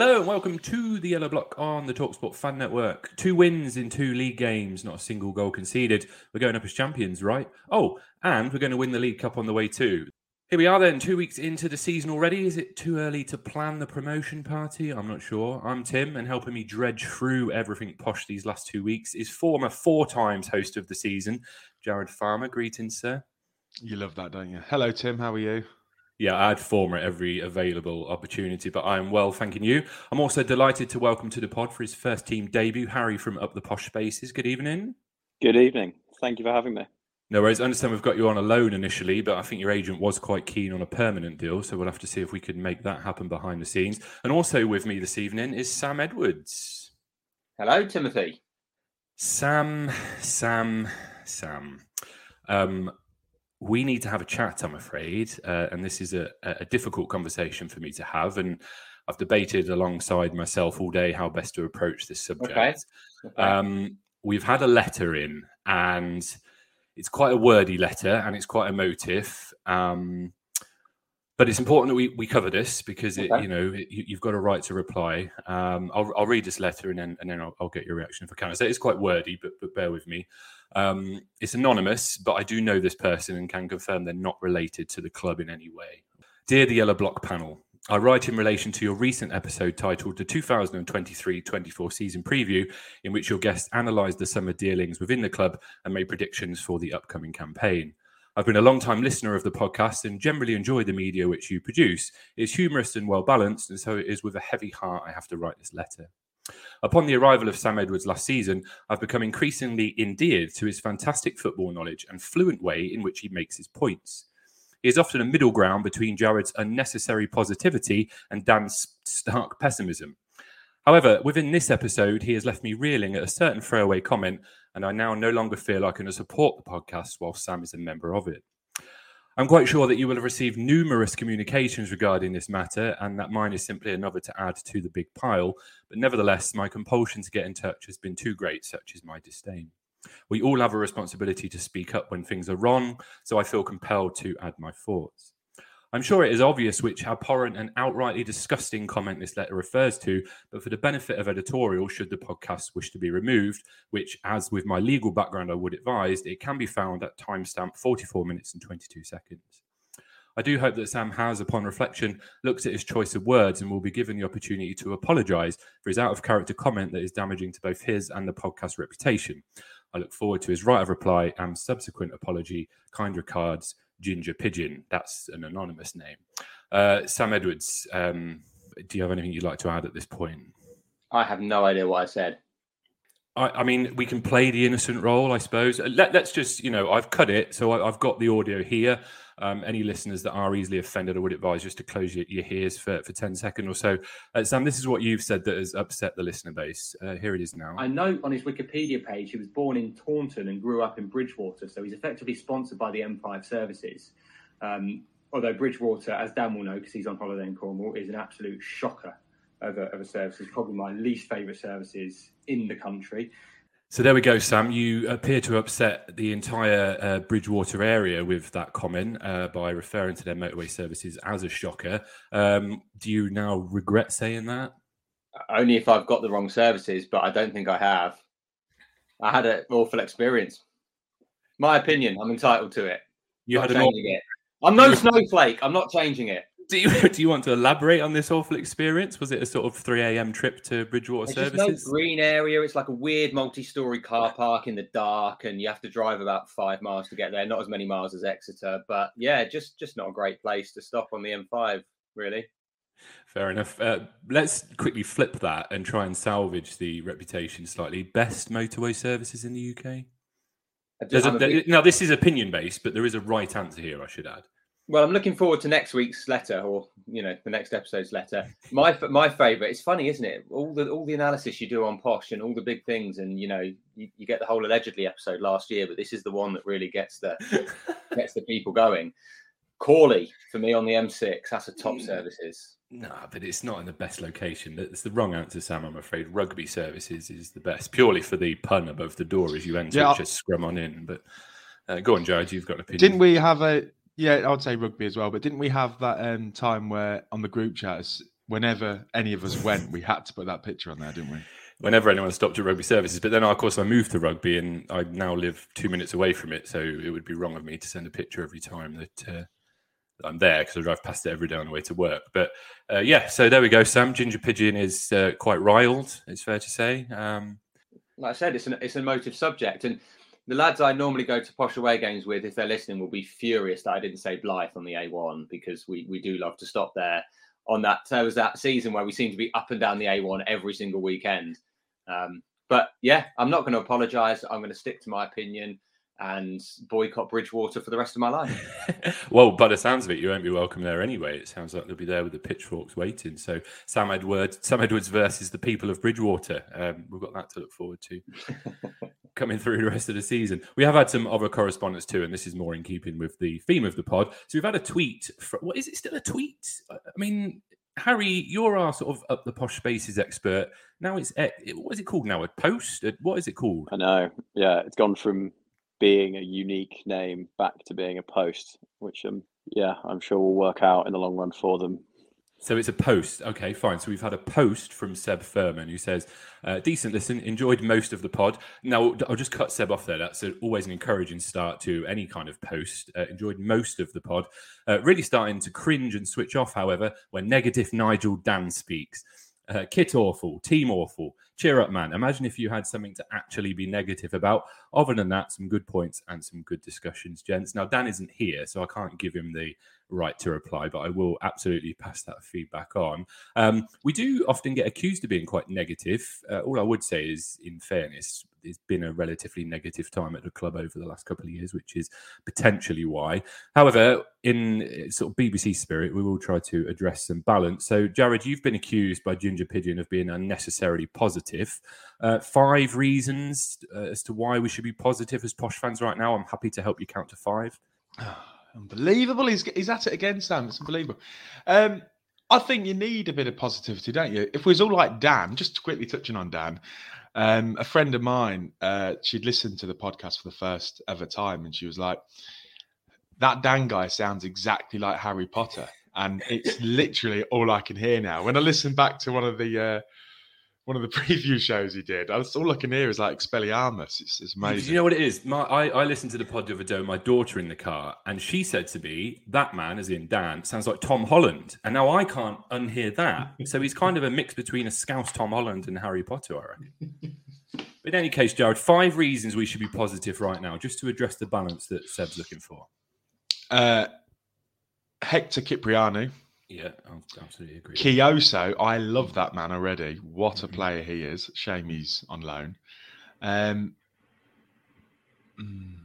Hello and welcome to the Yellow Block on the Talksport Fan Network. Two wins in two league games, not a single goal conceded. We're going up as champions, right? Oh, and we're going to win the League Cup on the way too. Here we are then, two weeks into the season already. Is it too early to plan the promotion party? I'm not sure. I'm Tim, and helping me dredge through everything posh these last two weeks is former four times host of the season, Jarred Farmer. Greetings, sir. You love that, don't you? Hello, Tim. How are you? Yeah, I add former at every available opportunity, but I am well, thanking you. I'm also delighted to welcome to the pod for his first team debut, Harry from Up the Posh Spaces. Good evening. Good evening. Thank you for having me. No worries. I understand we've got you on a loan initially, but I think your agent was quite keen on a permanent deal, so we'll have to see if we can make that happen behind the scenes. And also with me this evening is Sam Edwards. Hello, Timothy. Sam, Sam, Sam. Um, we need to have a chat, I'm afraid, uh, and this is a, a difficult conversation for me to have. And I've debated alongside myself all day how best to approach this subject. Okay. Okay. Um, we've had a letter in, and it's quite a wordy letter, and it's quite emotive. Um, but it's important that we, we cover this because it, Okay. you know it, you, you've got a right to reply. Um, I'll, I'll read this letter and then and then I'll, I'll get your reaction if I can. So it's quite wordy, but but bear with me. Um, it's anonymous, but I do know this person and can confirm they're not related to the club in any way. Dear the Yellow Block panel, I write in relation to your recent episode titled The 2023 24 Season Preview, in which your guests analysed the summer dealings within the club and made predictions for the upcoming campaign. I've been a long time listener of the podcast and generally enjoy the media which you produce. It's humorous and well balanced, and so it is with a heavy heart I have to write this letter. Upon the arrival of Sam Edwards last season, I've become increasingly endeared to his fantastic football knowledge and fluent way in which he makes his points. He is often a middle ground between Jarred's unnecessary positivity and Dan's stark pessimism. However, within this episode, he has left me reeling at a certain throwaway comment, and I now no longer feel I can support the podcast while Sam is a member of it. I'm quite sure that you will have received numerous communications regarding this matter, and that mine is simply another to add to the big pile. But nevertheless, my compulsion to get in touch has been too great, such is my disdain. We all have a responsibility to speak up when things are wrong, so I feel compelled to add my thoughts. I'm sure it is obvious which abhorrent and outrightly disgusting comment this letter refers to, but for the benefit of editorial, should the podcast wish to be removed, which, as with my legal background, I would advise, it can be found at timestamp 44 minutes and 22 seconds. I do hope that Sam has, upon reflection, looked at his choice of words and will be given the opportunity to apologise for his out of character comment that is damaging to both his and the podcast reputation. I look forward to his right of reply and subsequent apology. Kind regards, Ginger Pigeon. That's an anonymous name. Uh, Sam Edwards, um, do you have anything you'd like to add at this point? I have no idea what I said. I, I mean, we can play the innocent role, I suppose. Let, us just, you know, I've cut it, so I, have got the audio here. Um, any listeners that are easily offended, I would advise just to close your, your ears for, for 10 seconds or so. Uh, Sam, this is what you've said that has upset the listener base. Uh, here it is now. I note on his Wikipedia page he was born in Taunton and grew up in Bridgwater, so he's effectively sponsored by the M5 services. Um, although Bridgwater, as Dan will know because he's on holiday in Cornwall, is an absolute shocker of a, of a service. It's probably my least favourite services in the country. So there we go, Sam. You appear to upset the entire uh, Bridgwater area with that comment uh, by referring to their motorway services as a shocker. Um, do you now regret saying that? Only if I've got the wrong services, but I don't think I have. I had an awful experience. My opinion. I'm entitled to it. You Not had an changing it. I'm no snowflake. I'm not changing it. Do you do you want to elaborate on this awful experience? Was it a sort of three a.m. trip to Bridgwater There's services? just no green area. It's like a weird multi-story car park in the dark, and you have to drive about five miles to get there. Not as many miles as Exeter, but yeah, just just not a great place to stop on the M5. Really. Fair enough. Uh, let's quickly flip that and try and salvage the reputation slightly. Best motorway services in the UK. I'm a big- now, this is opinion based, but there is a right answer here. I should add. Well, I'm looking forward to next week's letter, or you know, the next episode's letter. My my favorite. It's funny, isn't it? All the all the analysis you do on Posh and all the big things, and you know, you, you get the whole allegedly episode last year, but this is the one that really gets the gets the people going. Corley for me on the M6. That's a top services. No, but it's not in the best location. That's the wrong answer, Sam. I'm afraid rugby services is the best, purely for the pun above the door as you enter. Yeah, just scrum on in. But uh, go on, Jarred. You've got an opinion. Didn't we have a? Yeah, I'd say rugby as well. But didn't we have that um, time where on the group chats, whenever any of us went, we had to put that picture on there, didn't we? whenever anyone stopped at rugby services. But then, of course, I moved to rugby, and I now live two minutes away from it. So it would be wrong of me to send a picture every time that, uh, that I'm there because I drive past it every day on the way to work. But uh, yeah, so there we go. Sam Ginger Pigeon is uh, quite riled. It's fair to say. Um, like I said, it's an it's an emotive subject, and the lads I normally go to posh away games with, if they're listening, will be furious that I didn't say Blyth on the A1 because we we do love to stop there. On that, there was that season where we seem to be up and down the A1 every single weekend. Um, but yeah, I'm not going to apologise. I'm going to stick to my opinion and boycott Bridgwater for the rest of my life. well, by the sounds of it, you won't be welcome there anyway. It sounds like they'll be there with the pitchforks waiting. So Sam Edwards, Sam Edwards versus the people of Bridgwater. Um, we've got that to look forward to coming through the rest of the season. We have had some other correspondence too, and this is more in keeping with the theme of the pod. So we've had a tweet. From, what is it? Still a tweet? I mean. Harry, you're our sort of up the posh spaces expert. Now it's what is it called now? A post? What is it called? I know. Yeah, it's gone from being a unique name back to being a post, which um yeah, I'm sure will work out in the long run for them. So it's a post. Okay, fine. So we've had a post from Seb Furman who says, uh, "Decent listen. Enjoyed most of the pod." Now I'll just cut Seb off there. That's a, always an encouraging start to any kind of post. Uh, enjoyed most of the pod. Uh, really starting to cringe and switch off, however, when negative Nigel Dan speaks. Uh, kit awful, team awful. Cheer up, man. Imagine if you had something to actually be negative about. Other than that, some good points and some good discussions, gents. Now, Dan isn't here, so I can't give him the right to reply, but I will absolutely pass that feedback on. Um, we do often get accused of being quite negative. Uh, all I would say is, in fairness, it's been a relatively negative time at the club over the last couple of years, which is potentially why. However, in uh, sort of BBC spirit, we will try to address some balance. So, Jarred, you've been accused by Ginger Pigeon of being unnecessarily positive. Uh, five reasons uh, as to why we should be positive as posh fans right now. I'm happy to help you count to five. Unbelievable. He's, he's at it again, Sam. It's unbelievable. Um, I think you need a bit of positivity, don't you? If we was all like Dan, just quickly touching on Dan, um, a friend of mine, uh, she'd listened to the podcast for the first ever time and she was like, that Dan guy sounds exactly like Harry Potter. And it's literally all I can hear now. When I listen back to one of the uh, one of the preview shows he did, that's all I can hear is like Expelliarmus. It's, it's amazing. You know what it is? My, I, I listened to the pod the other day with my daughter in the car, and she said to me, That man, as in Dan, sounds like Tom Holland. And now I can't unhear that. so he's kind of a mix between a Scouse Tom Holland and Harry Potter, I reckon. but in any case, Jarred, five reasons we should be positive right now, just to address the balance that Seb's looking for. Uh, Hector Kyprianou. Yeah, I absolutely agree. Kioso, I love that man already. What a player he is. Shame he's on loan. Um, mm,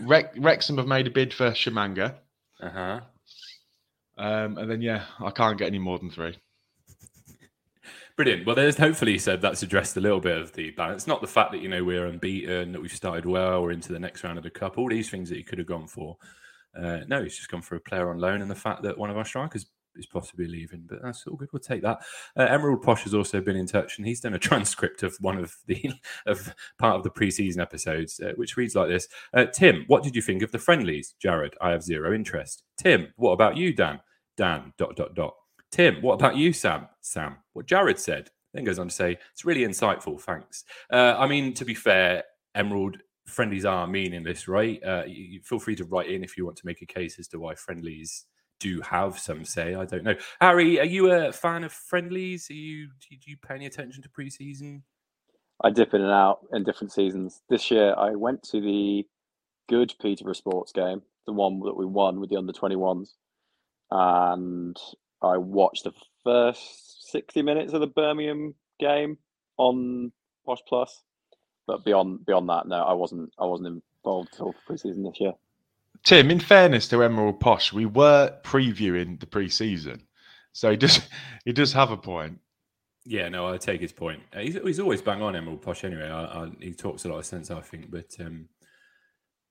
Wrexham have made a bid for Tshimanga. Uh huh. Um, and then, yeah, I can't get any more than three. Brilliant. Well, there's hopefully said that's addressed a little bit of the balance. Not the fact that you know we're unbeaten, that we've started well, we're into the next round of the cup. All these things that he could have gone for. Uh, no, he's just gone for a player on loan, and the fact that one of our strikers is possibly leaving. But that's all good. We'll take that. Uh, Emerald Posh has also been in touch, and he's done a transcript of one of the of part of the preseason episodes, uh, which reads like this: uh, Tim, what did you think of the friendlies? Jarred, I have zero interest. Tim, what about you, Dan? Dan. Dot dot dot. Tim, what about you, Sam? Sam, what Jarred said. Then goes on to say, it's really insightful. Thanks. Uh, I mean, to be fair, Emerald friendlies are meaningless, right? Uh, you, you feel free to write in if you want to make a case as to why friendlies do have some say. I don't know. Harry, are you a fan of friendlies? Are you do you pay any attention to preseason? I dip in and out in different seasons. This year, I went to the good Peterborough Sports game, the one that we won with the under 21s, and I watched the first 60 minutes of the Birmingham game on Posh Plus. But beyond beyond that, no, I wasn't I wasn't involved at all for preseason this year. Tim, in fairness to Emerald Posh, we were previewing the pre-season, so he does he does have a point. Yeah, no, I take his point. He's, he's always bang on Emerald Posh anyway. I, I, he talks a lot of sense, I think. But, um,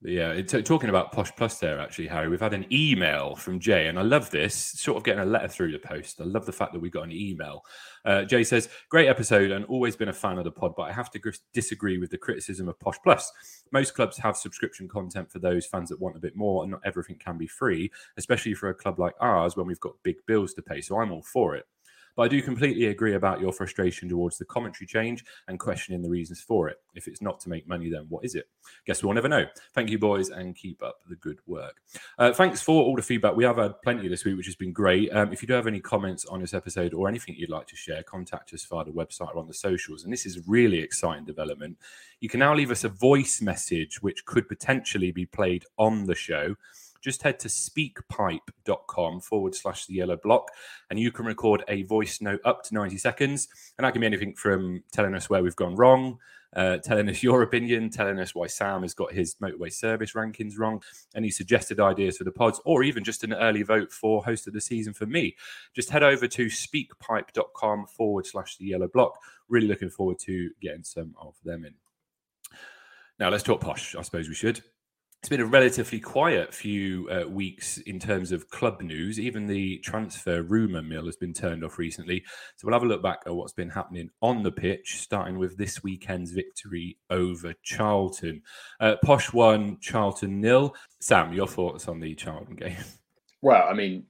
yeah, it, talking about Posh Plus there, actually, Harry, we've had an email from Jay, and I love this sort of getting a letter through the post. I love the fact that we got an email. Uh, Jay says, Great episode, and always been a fan of the pod, but I have to gr- disagree with the criticism of Posh Plus. Most clubs have subscription content for those fans that want a bit more, and not everything can be free, especially for a club like ours when we've got big bills to pay. So I'm all for it. But I do completely agree about your frustration towards the commentary change and questioning the reasons for it. If it's not to make money, then what is it? Guess we'll never know. Thank you, boys, and keep up the good work. Uh, thanks for all the feedback. We have had plenty this week, which has been great. Um, if you do have any comments on this episode or anything you'd like to share, contact us via the website or on the socials. And this is really exciting development. You can now leave us a voice message, which could potentially be played on the show just head to speakpipe.com forward slash the yellow block and you can record a voice note up to 90 seconds. And that can be anything from telling us where we've gone wrong, uh, telling us your opinion, telling us why Sam has got his motorway service rankings wrong, any suggested ideas for the pods, or even just an early vote for host of the season for me. Just head over to speakpipe.com forward slash the yellow block. Really looking forward to getting some of them in. Now let's talk posh. I suppose we should it's been a relatively quiet few uh, weeks in terms of club news. Even the transfer rumour mill has been turned off recently. So we'll have a look back at what's been happening on the pitch, starting with this weekend's victory over Charlton. Uh, Posh one, Charlton nil. Sam, your thoughts on the Charlton game? Well, I mean,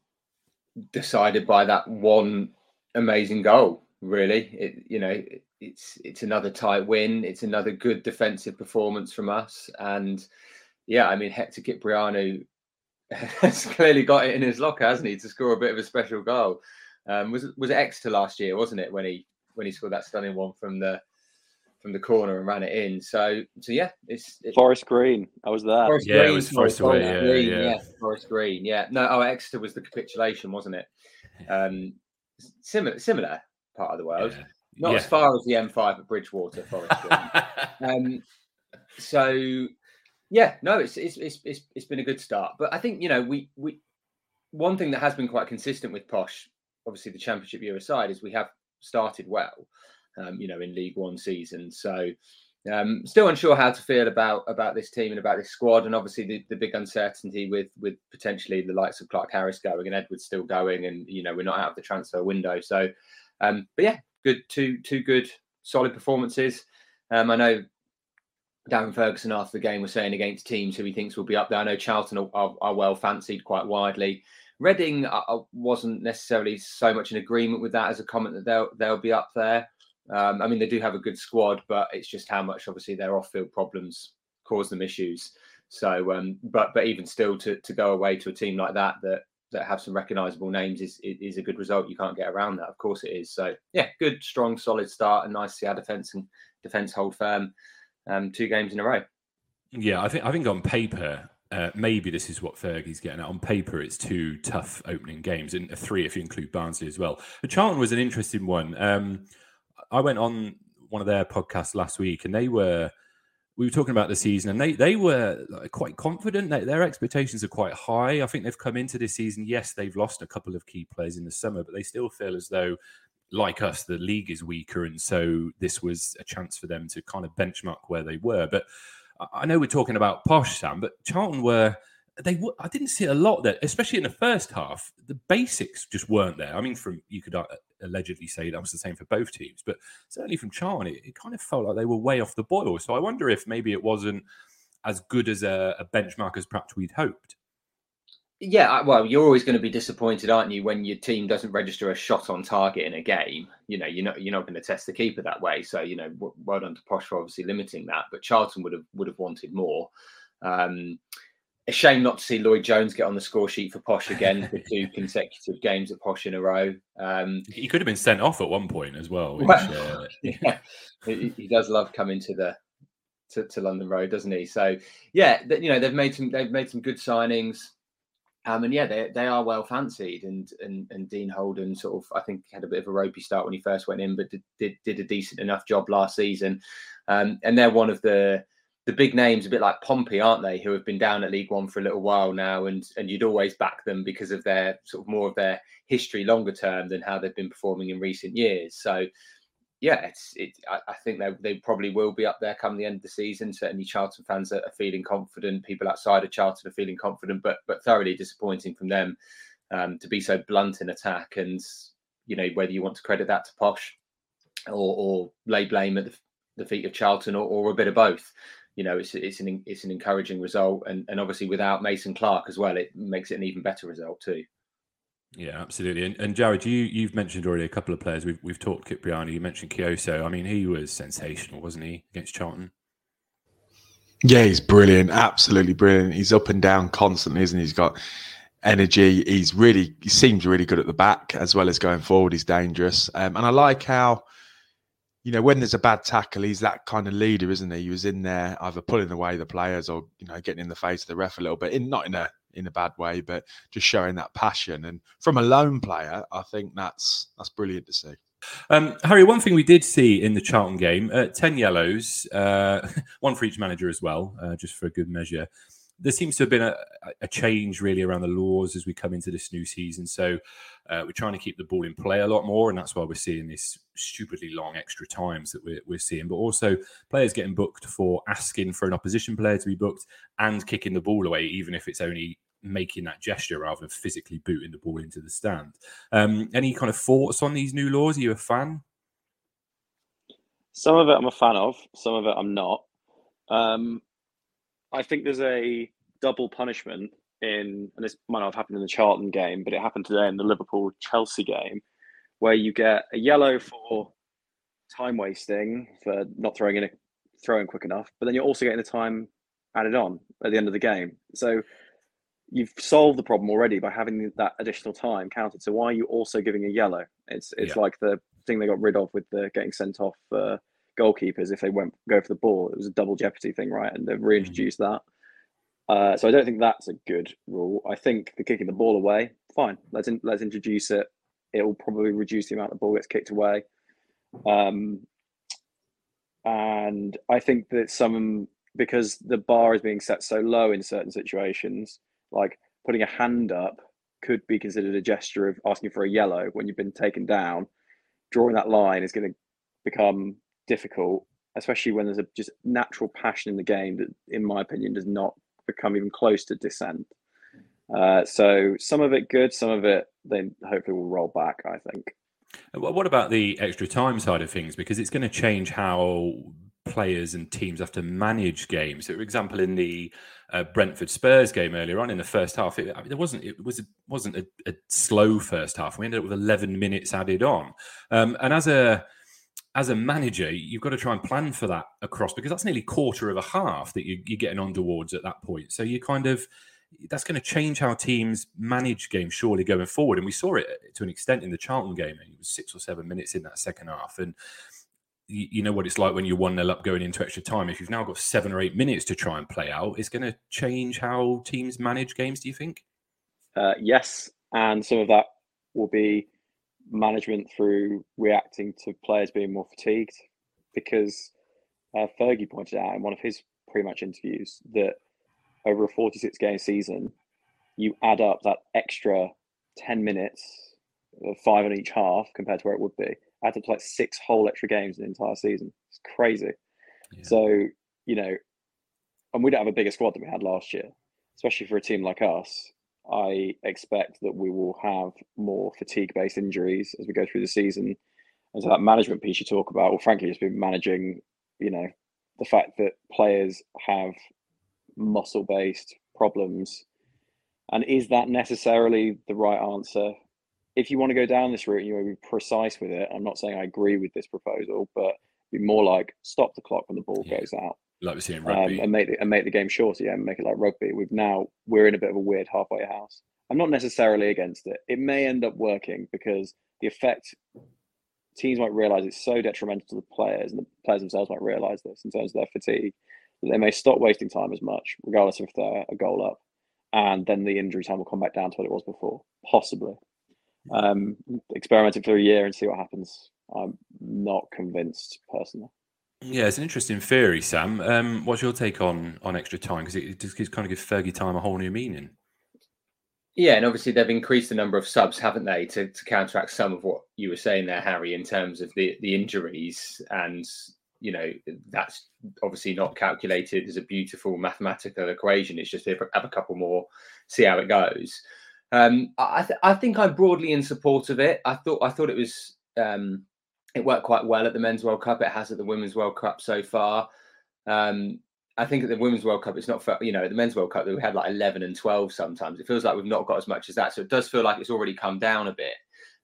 decided by that one amazing goal. Really, it you know it's it's another tight win. It's another good defensive performance from us, and yeah, I mean Hector Kyprianou has clearly got it in his locker, hasn't he, to score a bit of a special goal? Um, was was it Exeter last year, wasn't it, when he when he scored that stunning one from the from the corner and ran it in? So so yeah, it's, it's Forest Green. I was there. Forest Yeah, it was Forest sorry, away, yeah, Green, yeah. Forest Green. Yeah, no, oh Exeter was the capitulation, wasn't it? Um, similar similar part of the world. Yeah. Not Yeah. as far as the M5 at Bridgwater, Forest Green. um, so yeah, no, it's, it's it's it's it's been a good start. But I think you know we we one thing that has been quite consistent with Posh, obviously the championship year aside, is we have started well. Um, you know, in League One season. So um, still unsure how to feel about about this team and about this squad, and obviously the, the big uncertainty with with potentially the likes of Clarke-Harris going and Edwards still going, and you know we're not out of the transfer window. So, um, but yeah, good two two good solid performances. Um, I know Darren Ferguson after the game was saying against teams who he thinks will be up there. I know Charlton are, are, are well fancied quite widely. Reading wasn't necessarily so much in agreement with that as a comment that they'll they'll be up there. Um, I mean, they do have a good squad, but it's just how much obviously their off-field problems cause them issues. So, um, but but even still, to to go away to a team like that that that have some recognisable names is is a good result. You can't get around that. Of course, it is. So, yeah, good, strong, solid start, and nice to defence and defence hold firm. Um, two games in a row. Yeah, I think I think on paper, uh, maybe this is what Fergie's getting at. On paper, it's two tough opening games, and three if you include Barnsley as well. But Charlton was an interesting one. Um, I went on one of their podcasts last week, and they were we were talking about the season, and they they were quite confident. They, their expectations are quite high. I think they've come into this season. Yes, they've lost a couple of key players in the summer, but they still feel as though, like us, the league is weaker, and so this was a chance for them to kind of benchmark where they were. But I know we're talking about posh, Sam, but Charlton were they were, I didn't see a lot there, especially in the first half. The basics just weren't there. I mean, from you could uh, allegedly say that was the same for both teams, but certainly from Charlton, it, it, kind of felt like they were way off the boil. So I wonder if maybe it wasn't as good as a, a benchmark as perhaps we'd hoped. Yeah, well, you're always going to be disappointed, aren't you, when your team doesn't register a shot on target in a game? You know, you're not you're not going to test the keeper that way. So, you know, well done to Posh for obviously limiting that, but Charlton would have would have wanted more. Um, a shame not to see Lloyd Jones get on the score sheet for Posh again for two consecutive games at Posh in a row. Um, he could have been sent off at one point as well. Which, well uh, yeah, he, he, does love coming to the to, to, London Road, doesn't he? So yeah, you know they've made some they've made some good signings. Um, and yeah, they, they are well fancied, and, and and Dean Holden sort of I think had a bit of a ropey start when he first went in, but did did, did a decent enough job last season, um, and they're one of the the big names, a bit like Pompey, aren't they, who have been down at League One for a little while now, and and you'd always back them because of their sort of more of their history longer term than how they've been performing in recent years. So, yeah, it's it. I, I think they they probably will be up there come the end of the season. Certainly, Charlton fans are, are feeling confident. People outside of Charlton are feeling confident, but but thoroughly disappointing from them um, to be so blunt in attack. And you know whether you want to credit that to Posh or, or lay blame at the, the feet of Charlton or, or a bit of both you know, it's it's an it's an encouraging result, and and obviously without Mason-Clark as well, it makes it an even better result too. Yeah, absolutely. And, and Jarred, you you've mentioned already a couple of players. We've we've talked Kyprianou. You mentioned Kioso. I mean, he was sensational, wasn't he, against Charlton? Yeah, he's brilliant. Absolutely brilliant. He's up and down constantly, isn't he? He's got energy. He's really he seems really good at the back as well as going forward. He's dangerous, um, and I like how you know, when there's a bad tackle, he's that kind of leader, isn't he? He was in there either pulling away the players or you know getting in the face of the ref a little bit, in not in a in a bad way, but just showing that passion. And from a lone player, I think that's that's brilliant to see. Um, Harry, one thing we did see in the Charlton game: uh, ten yellows, uh, one for each manager as well, uh, just for a good measure there seems to have been a, a, change really around the laws as we come into this new season. So uh, we're trying to keep the ball in play a lot more, and that's why we're seeing this stupidly long extra times that we're, we're seeing. But also players getting booked for asking for an opposition player to be booked and kicking the ball away, even if it's only making that gesture rather than physically booting the ball into the stand. Um, any kind of thoughts on these new laws? Are you a fan? Some of it I'm a fan of, some of it I'm not. Um, I think there's a double punishment in, and this might not have happened in the Charlton game, but it happened today in the Liverpool Chelsea game, where you get a yellow for time wasting for not throwing in a throwing quick enough, but then you're also getting the time added on at the end of the game. So you've solved the problem already by having that additional time counted. So why are you also giving a yellow? It's it's yeah. like the thing they got rid of with the getting sent off. Uh, goalkeepers if they won't go for the ball. It was a double jeopardy thing, right? And they've reintroduced mm-hmm. that. Uh, so I don't think that's a good rule. I think the kicking the ball away, fine. Let's in, let's introduce it. It will probably reduce the amount the ball gets kicked away. Um, and I think that some because the bar is being set so low in certain situations, like putting a hand up could be considered a gesture of asking for a yellow when you've been taken down. Drawing that line is going to become difficult, especially when there's a just natural passion in the game that, in my opinion, does not become even close to dissent. Uh, so some of it good, some of it they hopefully will roll back. I think. What about the extra time side of things? Because it's going to change how players and teams have to manage games. So, for example, in the uh, Brentford Spurs game earlier on in the first half, it, I mean, there wasn't it was wasn't a, a, slow first half. We ended up with eleven minutes added on, um, and as a as a manager, you've got to try and plan for that across because that's nearly quarter of a half that you, are getting on towards at that point. So you kind of that's going to change how teams manage games surely going forward. And we saw it to an extent in the Charlton game. It was six or seven minutes in that second half, and you, know what it's like when you're one nil up going into extra time. If you've now got seven or eight minutes to try and play out, it's going to change how teams manage games. Do you think? Uh, yes, and some of that will be management through reacting to players being more fatigued. because uh, Fergie pointed out in one of his pre-match interviews that over a 46 game season, you add up that extra 10 minutes, five on each half compared to where it would be, up to like six whole extra games in the entire season. It's crazy. Yeah. So, you know, and we don't have a bigger squad than we had last year, especially for a team like us. I expect that we will have more fatigue based injuries as we go through the season. And so that management piece you talk about, well, frankly, just been managing, you know, the fact that players have muscle based problems. And is that necessarily the right answer? If you want to go down this route, and you want to be precise with it. I'm not saying I agree with this proposal, but be more like stop the clock when the ball yeah. goes out like we see in rugby, um, and make the, and make the game shorter. Yeah, and make it like rugby. We've now we're in a bit of a weird halfway house. I'm not necessarily against it. It may end up working because the effect teams might realize it's so detrimental to the players, and the players themselves might realize this in terms of their fatigue that they may stop wasting time as much, regardless of if they're a goal up, and then the injury time will come back down to what it was before, possibly. Um, experiment it for a year and see what happens. I'm not convinced personally. Yeah, it's an interesting theory, Sam. Um, what's your take on on extra time? Because it, just kind of gives Fergie time a whole new meaning. Yeah, and obviously they've increased the number of subs, haven't they, to, to counteract some of what you were saying there, Harry, in terms of the the injuries, and you know that's obviously not calculated as a beautiful mathematical equation. It's just have a couple more, see how it goes. Um, I th- I think I'm broadly in support of it. I thought I thought it was um, it worked quite well at the Men's World Cup. It has at the Women's World Cup so far. Um, I think at the Women's World Cup, it's not you know, at the Men's World Cup, we had like 11 and 12 sometimes. It feels like we've not got as much as that. So it does feel like it's already come down a bit.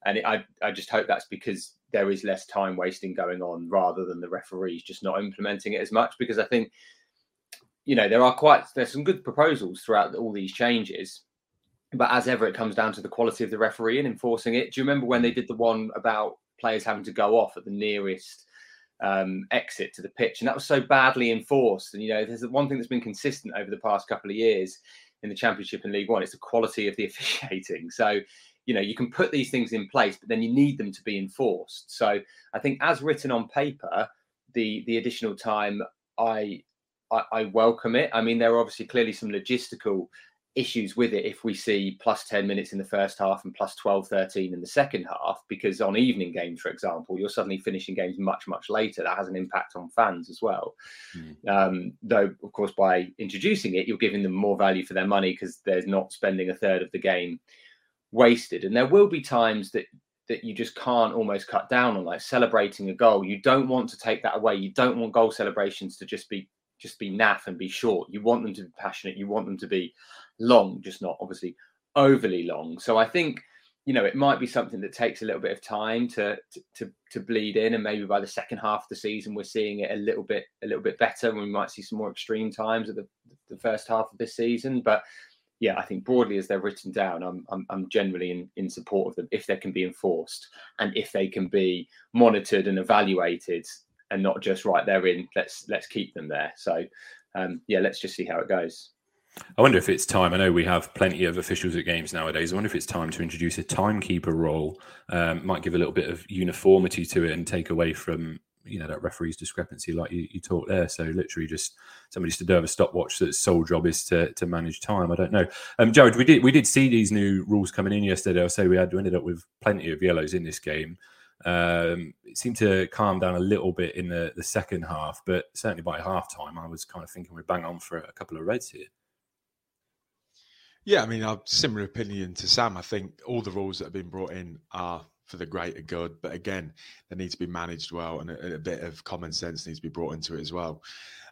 And it, I, I just hope that's because there is less time wasting going on rather than the referees just not implementing it as much. Because I think, you know, there are quite, there's some good proposals throughout all these changes. But as ever, it comes down to the quality of the referee and enforcing it. Do you remember when they did the one about players having to go off at the nearest um, exit to the pitch, and that was so badly enforced. And you know, there's one thing that's been consistent over the past couple of years in the Championship and League One: it's the quality of the officiating. So, you know, you can put these things in place, but then you need them to be enforced. So, I think, as written on paper, the the additional time, I I, I welcome it. I mean, there are obviously clearly some logistical issues with it if we see plus 10 minutes in the first half and plus 12 13 in the second half because on evening games for example you're suddenly finishing games much much later. That has an impact on fans as well. Mm. um, though of course by introducing it you're giving them more value for their money because they're not spending a third of the game wasted. And there will be times that that you just can't almost cut down on like celebrating a goal. You don't want to take that away. You don't want goal celebrations to just be just be naff and be short. You want them to be passionate. You want them to be long, just not obviously overly long. So I think you know it might be something that takes a little bit of time to to to bleed in, and maybe by the second half of the season we're seeing it a little bit a little bit better, and we might see some more extreme times at the the first half of this season, but. Yeah, I think broadly as they're written down, I'm I'm, I'm generally in, in support of them if they can be enforced and if they can be monitored and evaluated and not just right they're in let's let's keep them there so um, yeah let's just see how it goes I wonder if it's time. I know we have plenty of officials at games nowadays. I wonder if it's time to introduce a timekeeper role. Um, might give a little bit of uniformity to it and take away from you know that referee's discrepancy, like you, you talked there. So literally, just somebody stood over a stopwatch that's sole job is to to manage time. I don't know. Um, Jarred, we did we did see these new rules coming in yesterday. I'll say we had ended up with plenty of yellows in this game. Um, it seemed to calm down a little bit in the, the second half, but certainly by half time, I was kind of thinking we're bang on for a couple of reds here. Yeah, I mean, I've similar opinion to Sam. I think all the rules that have been brought in are for the greater good, but again, they need to be managed well, and a, a bit of common sense needs to be brought into it as well.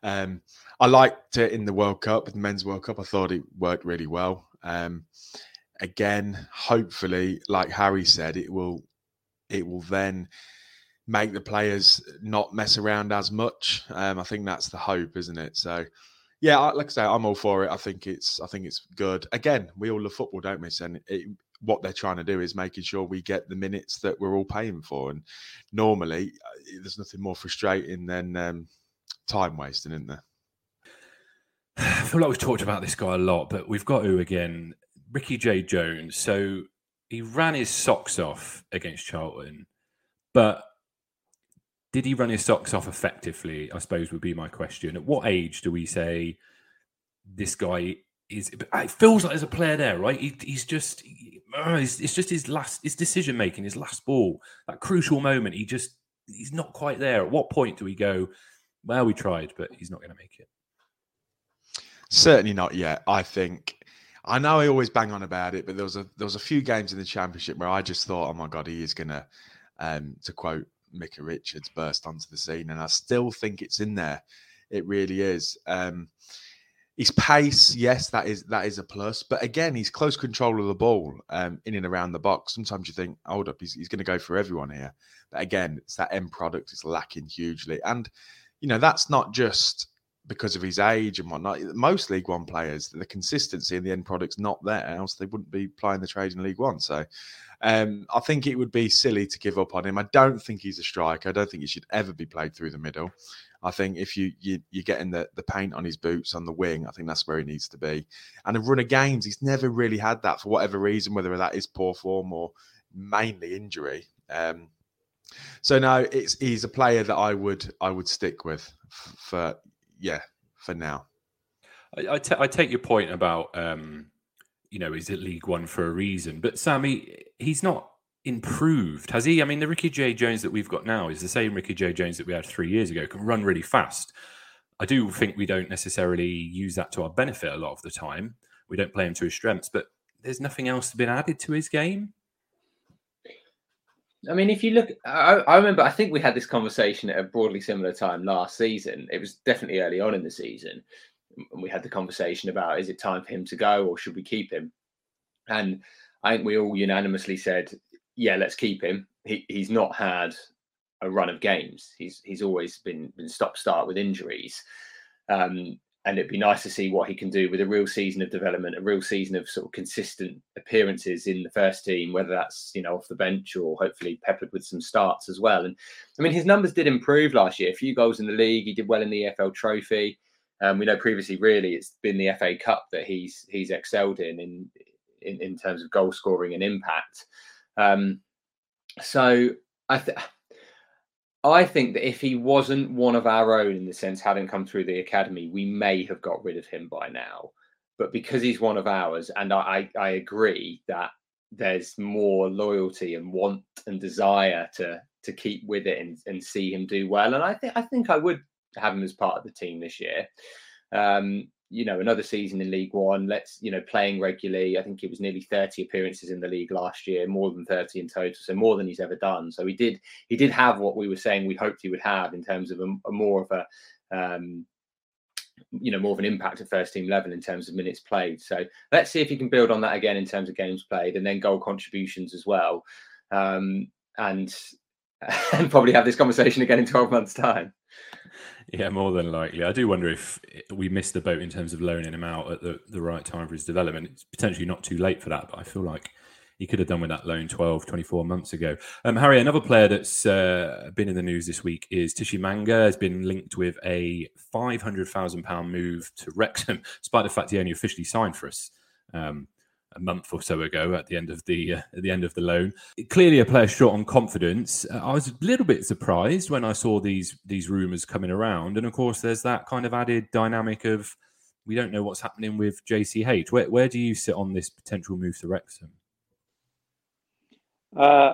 Um, I liked it in the World Cup, the Men's World Cup. I thought it worked really well. Um, again, hopefully, like Harry said, it will it will then make the players not mess around as much. Um, I think that's the hope, isn't it? So yeah, like I say, I'm all for it. I think it's I think it's good. Again, we all love football, don't we? And it, what they're trying to do is making sure we get the minutes that we're all paying for. And normally, uh, there's nothing more frustrating than um, time wasting, isn't there? I feel like we've talked about this guy a lot, but we've got who again. Ricky J. Jones. So he ran his socks off against Charlton, but did he run his socks off effectively? I suppose would be my question. At what age do we say this guy is? It feels like there's a player there, right? He, he's just, it's, it's just his last, his decision making, his last ball, that crucial moment. He just, he's not quite there. At what point do we go? Well, we tried, but he's not going to make it. Certainly not yet. I think. I know I always bang on about it, but there was a there was a few games in the championship where I just thought, oh my god, he is gonna, um, to quote Micah Richards, burst onto the scene, and I still think it's in there. It really is. Um, his pace, yes, that is that is a plus. But again, he's close control of the ball um, in and around the box. Sometimes you think, hold up, he's, he's going to go for everyone here. But again, it's that end product is lacking hugely, and you know that's not just because of his age and whatnot. Most League One players, the consistency in the end product's not there, else they wouldn't be playing the trade in League One. So um, I think it would be silly to give up on him. I don't think he's a striker. I don't think he should ever be played through the middle. I think if you, you you're getting the, the paint on his boots on the wing, I think that's where he needs to be. And a run of games, he's never really had that for whatever reason, whether that is poor form or mainly injury. Um, so no, it's he's a player that I would I would stick with for yeah for now. I, I, t- I take your point about um, you know is it League One for a reason, but Sammy he's not improved, has he? I mean, the Ricky J Jones that we've got now is the same Ricky J Jones that we had three years ago. Can run really fast. I do think we don't necessarily use that to our benefit a lot of the time. We don't play him to his strengths, but there's nothing else to been added to his game. I mean, if you look, I, I, remember, I think we had this conversation at a broadly similar time last season. It was definitely early on in the season. And we had the conversation about is it time for him to go or should we keep him? And I think we all unanimously said, yeah, let's keep him. He, he's not had a run of games. He's he's always been been stop start with injuries. Um, and it'd be nice to see what he can do with a real season of development, a real season of sort of consistent appearances in the first team, whether that's you know off the bench or hopefully peppered with some starts as well. And I mean, his numbers did improve last year. A few goals in the league. He did well in the EFL Trophy. Um, we know previously, really, it's been the FA Cup that he's he's excelled in in in, in terms of goal scoring and impact. Um, so I think I think that if he wasn't one of our own in the sense, having come through the academy, we may have got rid of him by now. But because he's one of ours, and I, I, I agree that there's more loyalty and want and desire to to keep with it and, and see him do well. And I think I think I would have him as part of the team this year. Um, you know, another season in League One. Let's, you know, playing regularly. I think it was nearly 30 appearances in the league last year, more than 30 in total, so more than he's ever done. So he did, he did have what we were saying we hoped he would have in terms of a, a more of a, um, you know, more of an impact at first team level in terms of minutes played. So let's see if he can build on that again in terms of games played and then goal contributions as well. Um, and and probably have this conversation again in 12 months' time. Yeah, more than likely. I do wonder if we missed the boat in terms of loaning him out at the, the right time for his development. It's potentially not too late for that, but I feel like he could have done with that loan 12, 24 months ago. Um, Harry, another player that's uh, been in the news this week is Tshimanga, has been linked with a £500,000 move to Wrexham, despite the fact he only officially signed for us. Um, a month or so ago at the end of the uh, at the end of the loan. Clearly, a player short on confidence. Uh, I was a little bit surprised when I saw these these rumours coming around, and of course, there's that kind of added dynamic of we don't know what's happening with JCH. Where where do you sit on this potential move to Wrexham? Uh,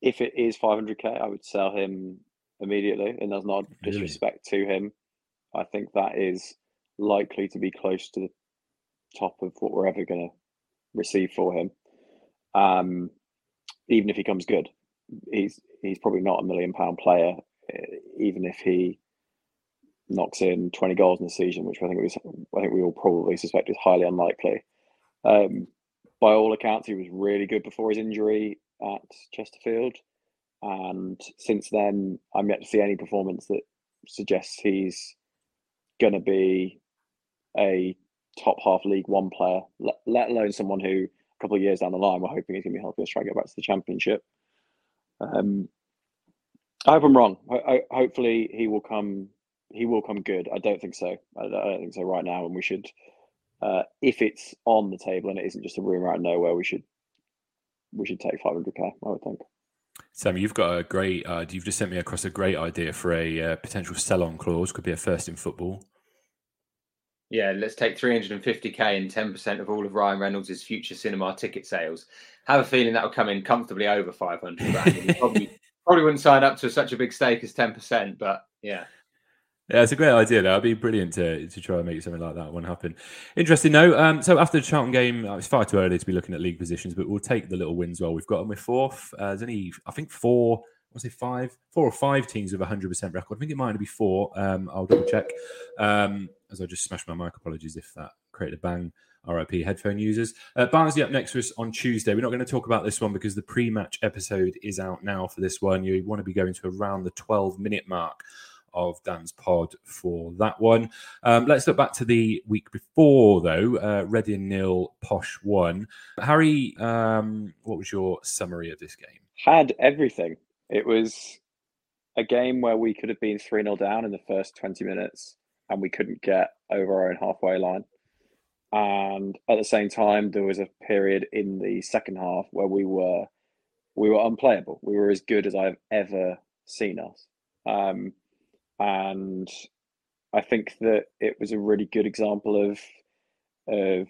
if it is 500k, I would sell him immediately, and that's not disrespect really? to him. I think that is likely to be close to the top of what we're ever going to receive for him. Um, even if he comes good, he's he's probably not a million pound player. Eh, even if he knocks in twenty goals in the season, which I think was I think we all probably suspect is highly unlikely. Um, by all accounts, he was really good before his injury at Chesterfield, and since then, I'm yet to see any performance that suggests he's going to be a top half League One player, let, let alone someone who a couple of years down the line we're hoping is going to be helping us try and get back to the Championship. Um, I hope I'm wrong. I, I, hopefully he will come. He will come good. I don't think so. I, I don't think so right now. And we should, uh, if it's on the table and it isn't just a rumor out of nowhere, we should we should take 500k. I would think. Sam, you've got a great. Uh, you've just sent me across a great idea for a uh, potential sell-on clause. Could be a first in football. Yeah, let's take 350k and 10% of all of Ryan Reynolds' future cinema ticket sales. Have a feeling that will come in comfortably over 500 grand. probably, probably wouldn't sign up to such a big stake as 10%, but yeah. Yeah, it's a great idea. That would be brilliant to, to try and make something like that one happen. Interesting, though. Um, so after the Charlton game, uh, it's far too early to be looking at league positions, but we'll take the little wins while we've got them. We're fourth. Uh, there's only, I think, four. I say five, four or five teams with a hundred percent record. I think it might be four. Um, I'll double check. Um, as I just smashed my mic. Apologies if that created a bang. RIP headphone users. Uh, Barnsley up next for us on Tuesday. We're not going to talk about this one because the pre-match episode is out now for this one. You want to be going to around the 12 minute mark of Dan's pod for that one. Um, let's look back to the week before, though. Uh, Reading nil, Posh one. Harry, um, what was your summary of this game? Had everything. It was a game where we could have been 3 0 down in the first 20 minutes and we couldn't get over our own halfway line. And at the same time, there was a period in the second half where we were we were unplayable. We were as good as I've ever seen us. Um, and I think that it was a really good example of of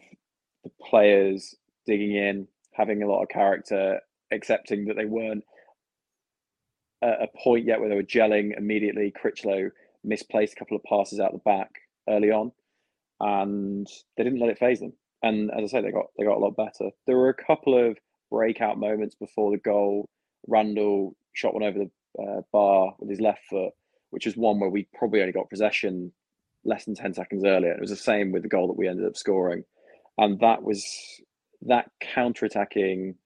the players digging in, having a lot of character, accepting that they weren't at a point yet where they were gelling immediately. Critchlow misplaced a couple of passes out the back early on, and they didn't let it phase them. And as I say, they got they got a lot better. There were a couple of breakout moments before the goal. Randall shot one over the uh, bar with his left foot, which is one where we probably only got possession less than 10 seconds earlier. It was the same with the goal that we ended up scoring. And that was that counter-attacking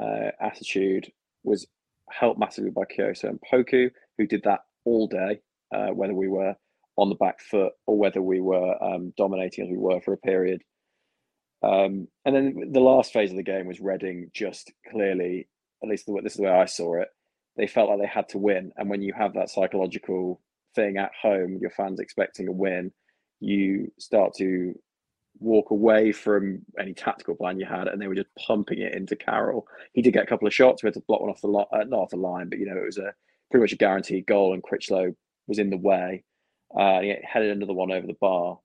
uh, attitude was helped massively by Kioso and Poku, who did that all day, uh, whether we were on the back foot or whether we were um, dominating as we were for a period. Um, and then the last phase of the game was Reading just clearly, at least this is the way I saw it, they felt like they had to win. And when you have that psychological thing at home, your fans expecting a win, you start to walk away from any tactical plan you had, and they were just pumping it into Carroll. He did get a couple of shots. We had to block one off the line, uh, not off the line, but you know it was a pretty much a guaranteed goal, and Critchlow was in the way. Uh, he headed another one over the bar,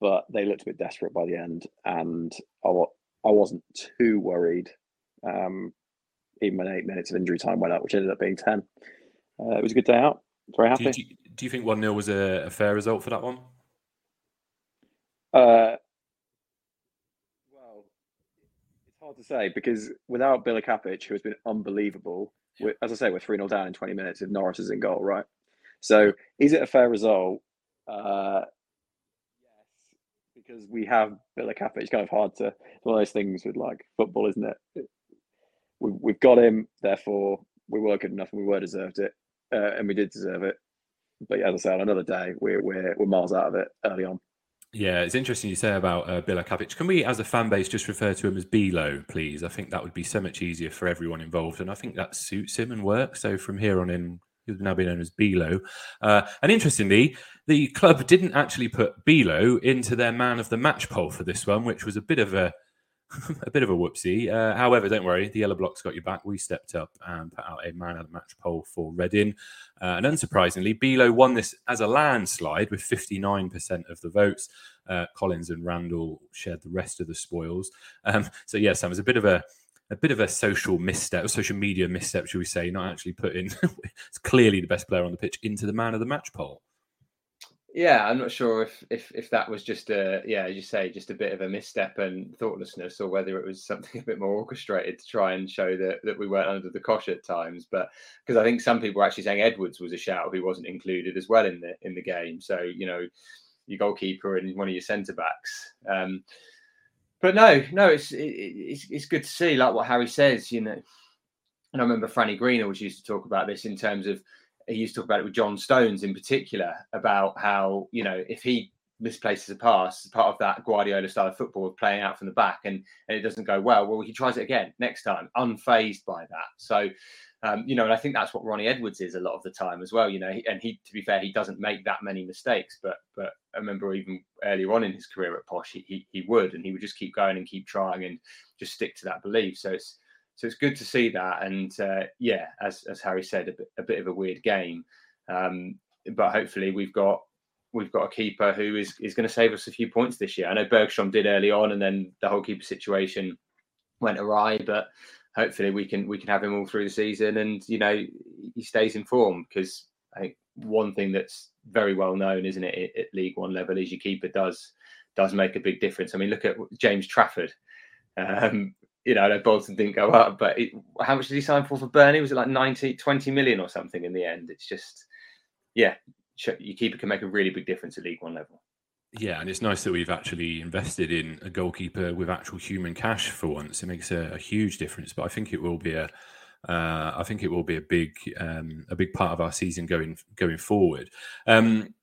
but they looked a bit desperate by the end, and I, I wasn't too worried. Um, even when eight minutes of injury time went out, which ended up being 10. Uh, it was a good day out. Very happy. Do you, do you think 1 0 was a, a, fair result for that one? Uh, well, it's hard to say because without Bilokapic, who has been unbelievable, yeah. as I say, we're 3 0 down in 20 minutes if Norris is in goal, right? So is it a fair result? Uh, yes, because we have Bilokapic. It's kind of hard to, it's one of those things with like football, isn't it? we, we've got him, therefore we were good enough and we were deserved it, uh, and we did deserve it. But yeah, as I say, on another day, we're, we're, we're miles out of it early on. Yeah, it's interesting you say about uh. Can we, as a fan base, just refer to him as Bilo, please? I think that would be so much easier for everyone involved, and I think that suits him and works. So from here on in, he's now been known as Bilo. Uh, and interestingly, the club didn't actually put Bilo into their man of the match poll for this one, which was a bit of a a bit of a whoopsie. Uh, however, don't worry, the yellow blocks got you back. We stepped up and put out a man of the match poll for Reading. Uh, and unsurprisingly, Bilo won this as a landslide with 59% of the votes. Uh, Collins and Randall shared the rest of the spoils. Um, so, yes, that was a bit of a a bit of a social misstep, social media misstep, should we say, not actually putting it's clearly the best player on the pitch into the man of the match poll. Yeah, I'm not sure if if if that was just a yeah, as you say, just a bit of a misstep and thoughtlessness, or whether it was something a bit more orchestrated to try and show that that we weren't under the cosh at times. But because I think some people were actually saying Edwards was a shout who wasn't included as well in the in the game. So you know, your goalkeeper and one of your centre backs. Um, but no, no, it's it, it's it's good to see like what Harry says. You know, and I remember Franny Green always used to talk about this in terms of he used to talk about it with John Stones in particular about how you know if he misplaces a pass, part of that Guardiola style of football of playing out from the back and, and it doesn't go well, well, he tries it again next time, unfazed by that. So, um, you know, and I think that's what Ronnie Edwards is a lot of the time as well, you know, and he, to be fair, he doesn't make that many mistakes, but, but I remember even earlier on in his career at Posh, he, he, he would, and he would just keep going and keep trying and just stick to that belief. So it's, so it's good to see that. And uh, yeah, as as Harry said, a bit, a bit of a weird game, um, but hopefully we've got we've got a keeper who is is going to save us a few points this year. I know Bergstrom did early on, and then the whole keeper situation went awry, but hopefully we can we can have him all through the season, and you know he stays in form because I think one thing that's very well known, isn't it, at League One level, is your keeper does does make a big difference. I mean, look at James Trafford. Um, you know, know Bolton didn't go up, but it, how much did he sign for for Burnley? Was it like 90, 20 million or something in the end? It's just, yeah, your keeper can make a really big difference at League One level. Yeah, and it's nice that we've actually invested in a goalkeeper with actual human cash for once. It makes a, a huge difference, but I think it will be a, uh, I think it will be a big, um, a big part of our season going going forward. Um,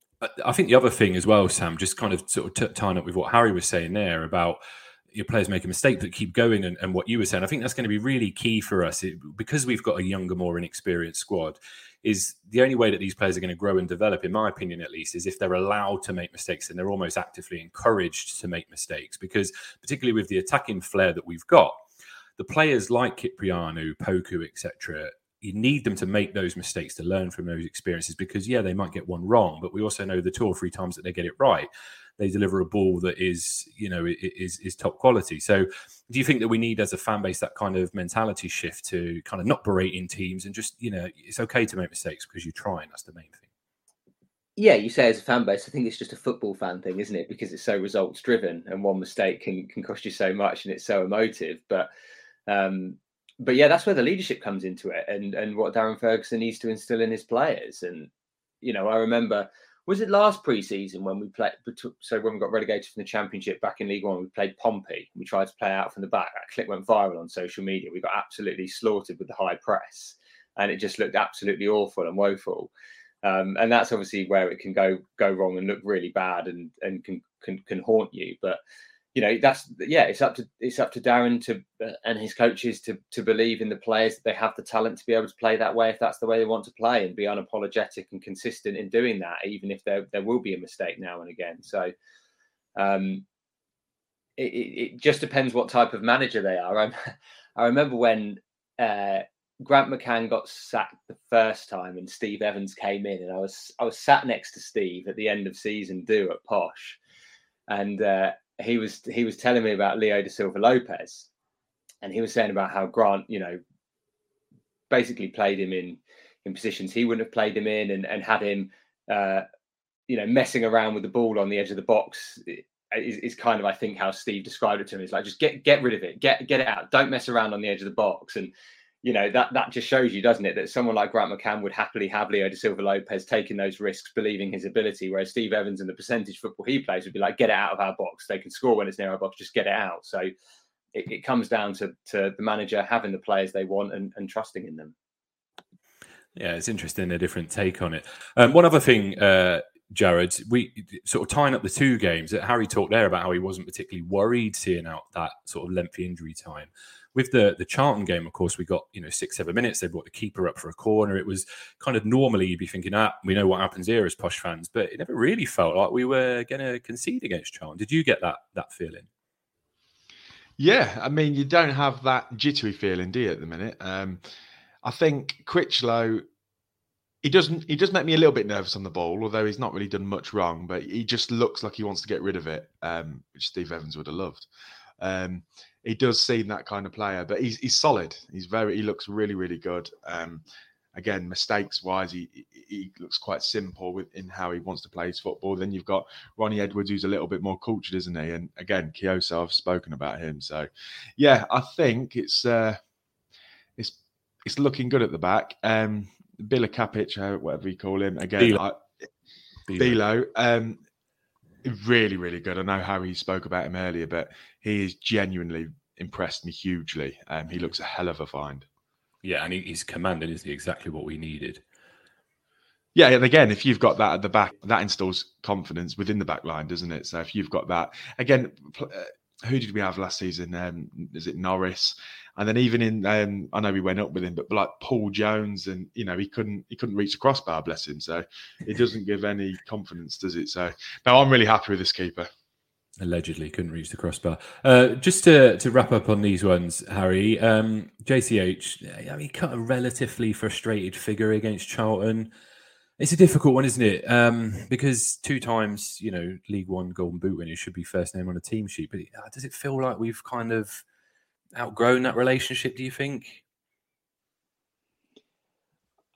I think the other thing as well, Sam, just kind of sort of t- tying up with what Harry was saying there about your players make a mistake but keep going and, and, what you were saying i think that's going to be really key for us it, because we've got a younger more inexperienced squad is the only way that these players are going to grow and develop in my opinion at least is if they're allowed to make mistakes and they're almost actively encouraged to make mistakes because particularly with the attacking flair that we've got the players like Kyprianou, Poku, etc., you need them to make those mistakes to learn from those experiences because yeah they might get one wrong but we also know the two or three times that they get it right they deliver a ball that is you know is is top quality. So do you think that we need as a fan base that kind of mentality shift to kind of not berating teams and just you know it's okay to make mistakes because you try and that's the main thing? Yeah you say as a fan base i think it's just a football fan thing isn't it? Because it's so results driven and one mistake can can cost you so much and it's so emotive. But um but yeah, that's where the leadership comes into it, and and what Darren Ferguson needs to instill in his players. And you know, I remember was it last preseason when we played? So when we got relegated from the Championship back in League One, we played Pompey. We tried to play out from the back. That clip went viral on social media. We got absolutely slaughtered with the high press, and it just looked absolutely awful and woeful. Um, and that's obviously where it can go go wrong and look really bad and and can can, can haunt you. But you know that's yeah it's up to it's up to darren to uh, and his coaches to to believe in the players that they have the talent to be able to play that way if that's the way they want to play and be unapologetic and consistent in doing that even if there there will be a mistake now and again. So um it, it just depends what type of manager they are. I i remember when uh Grant McCann got sacked the first time and Steve Evans came in and I was I was sat next to Steve at the end of season do at Posh. And uh, he was he was telling me about Leo da Silva Lopes, and he was saying about how Grant, you know, basically played him in in positions he wouldn't have played him in, and and had him, uh, you know, messing around with the ball on the edge of the box. Is, is kind of I think how Steve described it to me. It's like just get get rid of it, get get it out. Don't mess around on the edge of the box. And you know that that just shows you, doesn't it, that someone like Grant McCann would happily have Leo da Silva Lopes taking those risks, believing his ability, whereas Steve Evans and the percentage football he plays would be like, get it out of our box. They can score when it's near our box, just get it out. So it, it comes down to to the manager having the players they want and, and trusting in them. Yeah, it's interesting a different take on it. Um, one other thing, uh, Jarred, we sort of tying up the two games that Harry talked there about how he wasn't particularly worried seeing out that sort of lengthy injury time with the the Charlton game, of course, we got you know six seven minutes. They brought the keeper up for a corner. It was kind of normally you'd be thinking, ah, we know what happens here as posh fans, but it never really felt like we were going to concede against Charlton. Did you get that that feeling? Yeah, I mean, you don't have that jittery feeling, do you, at the minute? Um, I think Critchlow, he doesn't. He does make me a little bit nervous on the ball, although he's not really done much wrong. But he just looks like he wants to get rid of it, um, which Steve Evans would have loved. Um, he does seem that kind of player, but he's he's solid. He's very he looks really really good. Um, again, mistakes wise, he he looks quite simple with in how he wants to play his football. Then you've got Ronnie Edwards, who's a little bit more cultured, isn't he? And again, Kioso, I've spoken about him. So, yeah, I think it's uh, it's it's looking good at the back. Um, Bilokapic, uh, whatever you call him, again, Bilo. I, Bilo. Um, really, really good. I know Harry spoke about him earlier, but he is genuinely impressed me hugely. Um, he looks a hell of a find. Yeah, and he, he's commanding is exactly what we needed. Yeah, and again, if you've got that at the back, that installs confidence within the back line, doesn't it? So if you've got that, again, uh, who did we have last season? Um, is it Norris? And then even in, um, I know we went up with him, but like Paul Jones, and you know he couldn't he couldn't reach the crossbar, bless him. So it doesn't give any confidence, does it? So no, I'm really happy with this keeper. Allegedly couldn't reach the crossbar. Uh, just to, to wrap up on these ones, Harry, um, JCH, I mean, cut a relatively frustrated figure against Charlton. It's a difficult one, isn't it? Um, because two times, you know, League One Golden Boot winner should be first name on a team sheet. But uh, does it feel like we've kind of outgrown that relationship? Do you think?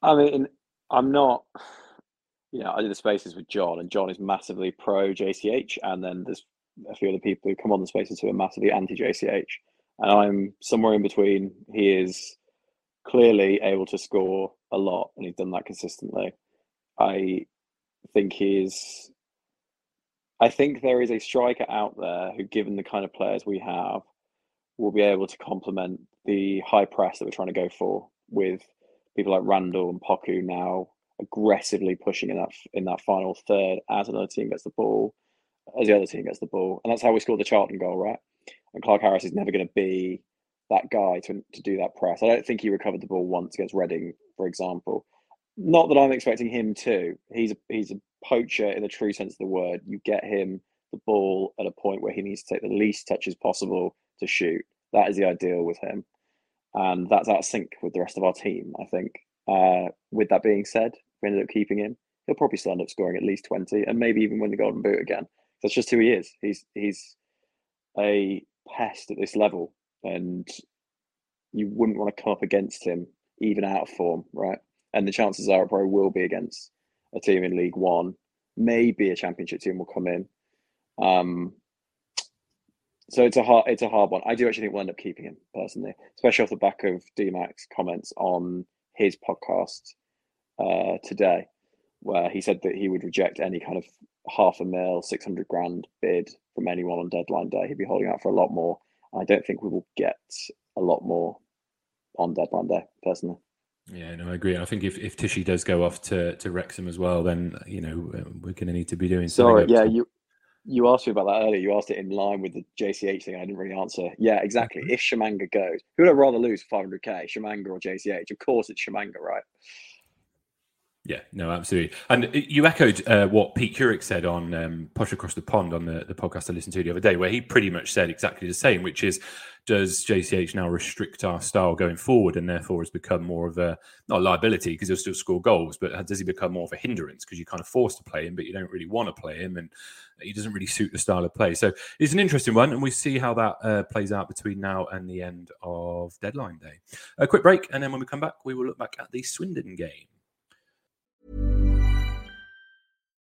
I mean, I'm not. You know, I did the spaces with John, and John is massively pro JCH, and then there's a few other people who come on the spaces who are massively anti JCH, and I'm somewhere in between. He is clearly able to score a lot, and he's done that consistently. I think he's. I think there is a striker out there who, given the kind of players we have, will be able to complement the high press that we're trying to go for with people like Randall and Poku now aggressively pushing in that in that final third as another team gets the ball, as the other team gets the ball, and that's how we scored the Charlton goal, right? And Clarke-Harris is never going to be that guy to to do that press. I don't think he recovered the ball once against Reading, for example. Not that I'm expecting him to. He's a he's a poacher in the true sense of the word. You get him the ball at a point where he needs to take the least touches possible to shoot. That is the ideal with him, and that's out of sync with the rest of our team. I think. Uh, with that being said, we ended up keeping him. He'll probably still end up scoring at least twenty, and maybe even win the Golden Boot again. That's just who he is. He's he's a pest at this level, and you wouldn't want to come up against him even out of form, right? And the chances are it probably will be against a team in League One. Maybe a Championship team will come in. Um, so it's a hard it's a hard one. I do actually think we'll end up keeping him personally, especially off the back of DMAC's comments on his podcast uh, today, where he said that he would reject any kind of half a mil, six hundred grand bid from anyone on deadline day. He'd be holding out for a lot more. I don't think we will get a lot more on deadline day, personally. Yeah, no, I agree. I think if, if Tishy does go off to, to Wrexham as well, then you know we're going to need to be doing. Something. Sorry, yeah, you you asked me about that earlier. You asked it in line with the JCH thing. I didn't really answer. Yeah, exactly. Mm-hmm. If Tshimanga goes, who would I rather lose 500k, Tshimanga or JCH? Of course, it's Tshimanga, right? Yeah, no, absolutely. And you echoed uh, what Pete Curick said on um, Posh Across the Pond on the, the podcast I listened to the other day, where he pretty much said exactly the same, which is does JCH now restrict our style going forward and therefore has become more of a, not a liability because he'll still score goals, but does he become more of a hindrance because you're kind of forced to play him, but you don't really want to play him and he doesn't really suit the style of play. So it's an interesting one and we see how that uh, plays out between now and the end of deadline day. A quick break and then when we come back, we will look back at the Swindon game.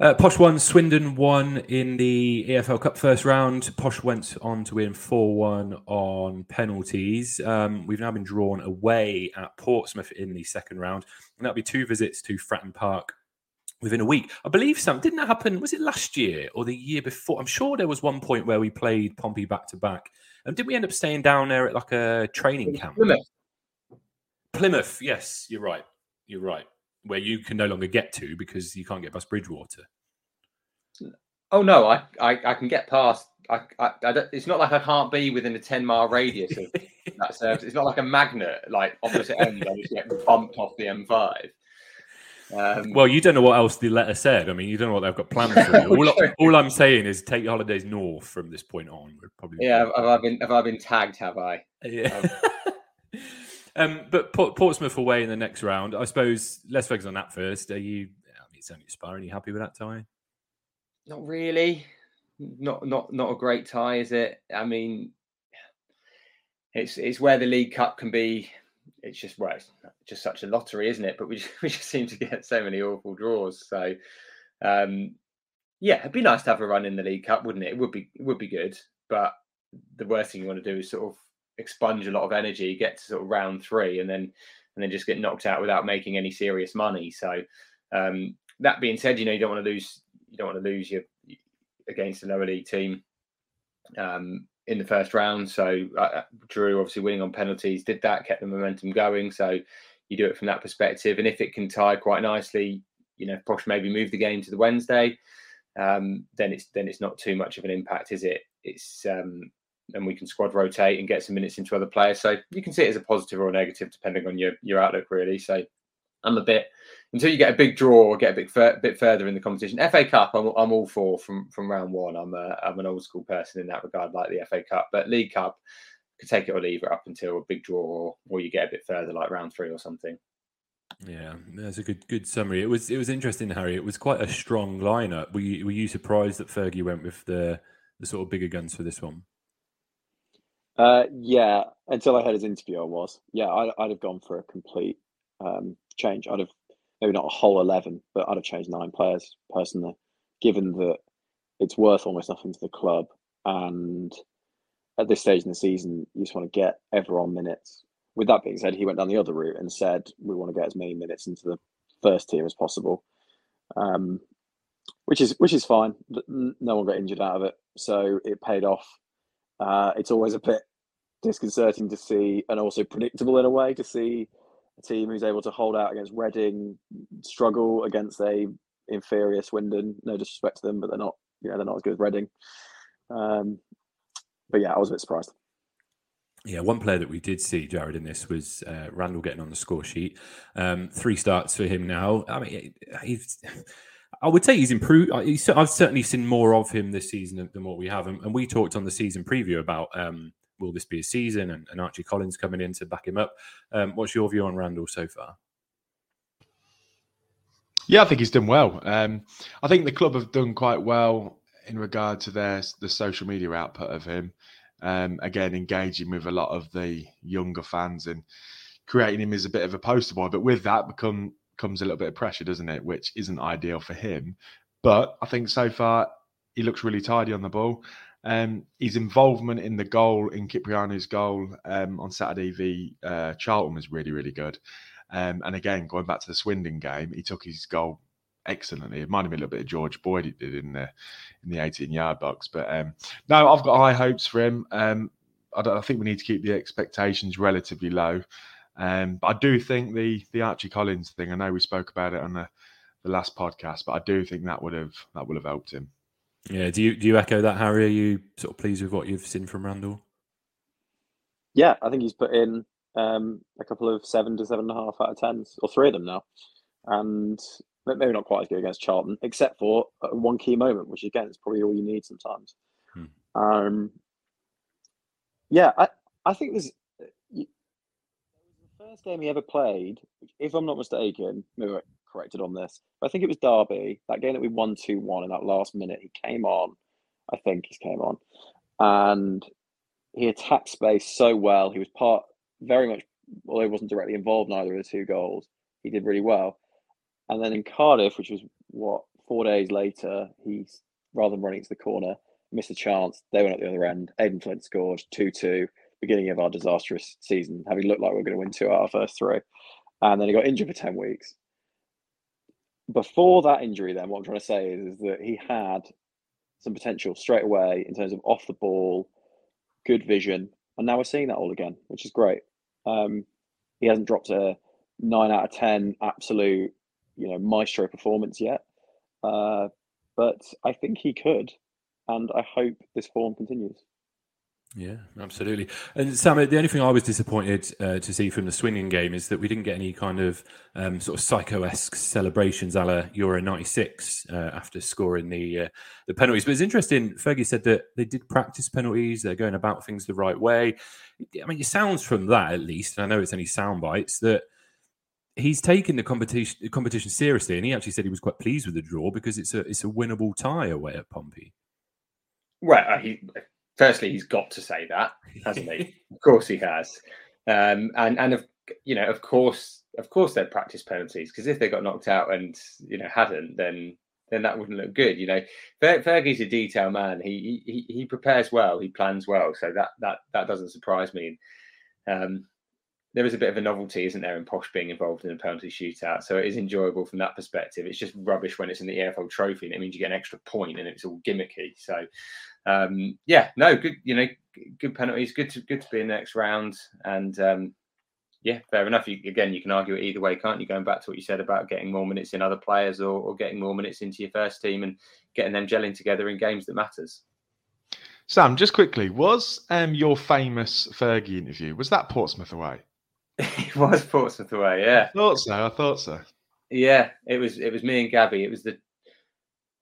Uh, Posh won, Swindon won in the EFL Cup first round. Posh went on to win 4 1 on penalties. Um, we've now been drawn away at Portsmouth in the second round, and that'll be two visits to Fratton Park within a week. I believe some didn't that happen. Was it last year or the year before? I'm sure there was one point where we played Pompey back to back. And did we end up staying down there at like a training camp? Plymouth. Plymouth, yes, you're right. You're right where you can no longer get to because you can't get past Bridgwater. Oh no, I I, I can get past. I, I, I it's not like I can't be within a ten mile radius of that service. It's not like a magnet, like opposite end. I just get bumped off the M5. Um, well, you don't know what else the letter said. I mean, you don't know what they've got planned for you. All, all I'm saying is take your holidays north from this point on. Probably yeah. Have, have I been have I been tagged? Have I? Yeah. Um, um, but Portsmouth away in the next round. I suppose let's focus on that first. Are you? I mean, it's only Spa. Are you happy with that tie? Not really. Not not not a great tie, is it? I mean, it's it's where the League Cup can be it's just well, it's just such a lottery, isn't it? But we just, we just seem to get so many awful draws. So, um, yeah, it'd be nice to have a run in the League Cup, wouldn't it? It would be it would be good. But the worst thing you want to do is sort of expunge a lot of energy, get to sort of round three, and then and then just get knocked out without making any serious money. So, um, that being said, you know you don't want to lose you don't want to lose your against a lower league team. Um, in the first round. So uh, Drew obviously winning on penalties did that, kept the momentum going. So you do it from that perspective, and if it can tie quite nicely, you know, Posh maybe move the game to the Wednesday, um, then it's then it's not too much of an impact, is it? It's um, and we can squad rotate and get some minutes into other players. So you can see it as a positive or a negative depending on your your outlook, really. So I'm a bit until you get a big draw or get a bit fur, bit further in the competition. FA Cup, I'm, I'm all for from from round one. I'm a, I'm an old school person in that regard, like the FA Cup. But League Cup, could take it or leave it up until a big draw or, or you get a bit further, like round three or something. Yeah, that's a good good summary. It was it was interesting, Harry. It was quite a strong lineup. Were you, were you surprised that Fergie went with the the sort of bigger guns for this one? Uh, yeah, until I heard his interview, I was. Yeah, I, would have gone for a complete um, change. I'd have maybe not a whole 11, but I'd have changed nine players personally, given that it's worth almost nothing to the club. And at this stage in the season, you just want to get everyone minutes. With that being said, he went down the other route and said, we want to get as many minutes into the first tier as possible. Um, which is which is fine. No one got injured out of it, so it paid off. Uh, it's always a bit disconcerting to see, and also predictable in a way to see a team who's able to hold out against Reading, struggle against a inferior Swindon. No disrespect to them, but they're not. Yeah, they're not as good as Reading. Um, but yeah, I was a bit surprised. Yeah, one player that we did see, Jarred, in this was uh, Randall getting on the score sheet. Um, three starts for him now. I mean, he's. I would say he's improved. I've certainly seen more of him this season than what we have, and we talked on the season preview about um, will this be a season? And, and Archie Collins coming in to back him up. Um, what's your view on Randall so far? Yeah, I think he's done well. Um, I think the club have done quite well in regard to their the social media output of him. Um, again, engaging with a lot of the younger fans and creating him as a bit of a poster boy. But with that, become comes a little bit of pressure, doesn't it? Which isn't ideal for him. But I think so far he looks really tidy on the ball. Um, his involvement in the goal, in Kyprianou's goal um, on Saturday v uh, Charlton was really, really good. Um, and again, going back to the Swindon game, he took his goal excellently. It reminded me a little bit of George Boyd he did in the in the 18 yard box. But um, no, I've got high hopes for him. Um, I, I, think we need to keep the expectations relatively low. Um, but I do think the the Archie Collins thing. I know we spoke about it on the, the last podcast, but I do think that would have that would have helped him. Yeah. Do you do you echo that, Harry? Are you sort of pleased with what you've seen from Randall? Yeah, I think he's put in um, a couple of seven to seven and a half out of tens, or three of them now, and maybe not quite as good against Charlton, except for one key moment, which again is probably all you need sometimes. Hmm. Um, yeah, I I think there's the first game he ever played, if I'm not mistaken, maybe corrected on this. But I think it was Derby, that game that we won 2 1 in that last minute. He came on, I think he came on, and he attacked space so well. He was part very much, although he wasn't directly involved in either of the two goals, he did really well. And then in Cardiff, which was what, four days later, he, rather than running to the corner, missed a chance. They went at the other end. Aden Flint scored 2 2, beginning of our disastrous season, having looked like we were going to win two out of our first three. And then he got injured for 10 weeks before that injury, then what I'm trying to say is, is that he had some potential straight away in terms of off the ball, good vision, and now we're seeing that all again, which is great. Um, he hasn't dropped a nine out of ten absolute, you know, maestro performance yet, uh, but I think he could, and I hope this form continues. Yeah, absolutely. And Sam, the only thing I was disappointed uh, to see from the Swindon game is that we didn't get any kind of um, sort of psycho-esque celebrations a la Euro '96 uh, after scoring the uh, the penalties. But it's interesting. Fergie said that they did practice penalties. They're going about things the right way. I mean, it sounds from that at least, and I know it's only sound bites that he's taken the competition competition seriously, and he actually said he was quite pleased with the draw because it's a it's a winnable tie away at Pompey. Right. uh, he firstly he's got to say that, hasn't he? of course he has, um, and and of you know of course of course they'd practice penalties because if they got knocked out and you know hadn't then then that wouldn't look good. You know, Fer- Fergie's a detail man. He, he he prepares well. He plans well. So that that that doesn't surprise me. Um, there is a bit of a novelty, isn't there, in Posh being involved in a penalty shootout. So it is enjoyable from that perspective. It's just rubbish when it's in the EFL Trophy, and it means you get an extra point, and it's all gimmicky. So um, yeah, no, good. You know, good penalties. Good to good to be in the next round, and um, yeah, fair enough. You, again, you can argue it either way, can't you? Going back to what you said about getting more minutes in other players, or, or getting more minutes into your first team, and getting them gelling together in games that matters. Sam, just quickly, was um, your famous Fergie interview was that Portsmouth away? it was Portsmouth away, yeah. I thought so. I thought so. Yeah, it was. It was me and Gabby. It was the.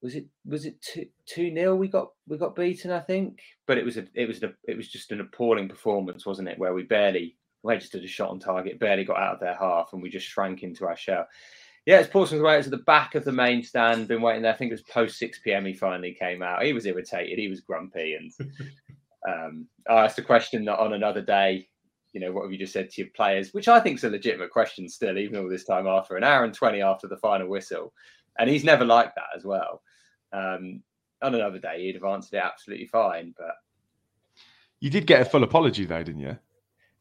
Was it was it two two nil? We got we got beaten, I think. But it was a it was a it was just an appalling performance, wasn't it? Where we barely registered a shot on target, barely got out of their half, and we just shrank into our shell. Yeah, it's Portsmouth away. It's at the back of the main stand. Been waiting there. I think it was post six pm. He finally came out. He was irritated. He was grumpy, and um, I asked a question that on another day you know, what have you just said to your players? Which I think is a legitimate question still, even all this time after an hour and 20 after the final whistle. And he's never liked that as well. Um, on another day, he'd have answered it absolutely fine. But you did get a full apology, though, didn't you?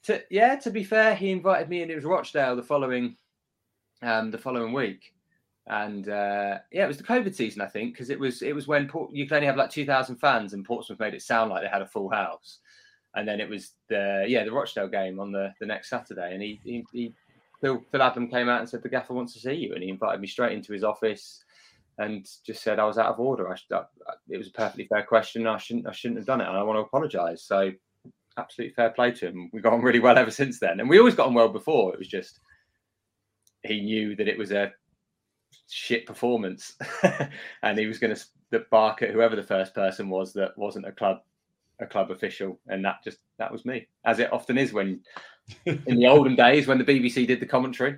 To, yeah, to be fair, he invited me and it was Rochdale the following um, the following week. And uh, yeah, it was the COVID season, I think, because it was it was when Port, you could only have like two thousand fans, and Portsmouth made it sound like they had a full house and then it was the yeah the Rochdale game on the the next Saturday, and he he, he Phil, Phil Adam came out and said the gaffer wants to see you, and he invited me straight into his office and just said I was out of order. I, should, I, it was a perfectly fair question. I shouldn't I shouldn't have done it, and I want to apologise. So absolutely fair play to him. We got on really well ever since then, and we always got on well before. It was just he knew that it was a shit performance, and he was going to bark at whoever the first person was that wasn't a club a club official, and that just that was me, as it often is when in the olden days when the BBC did the commentary.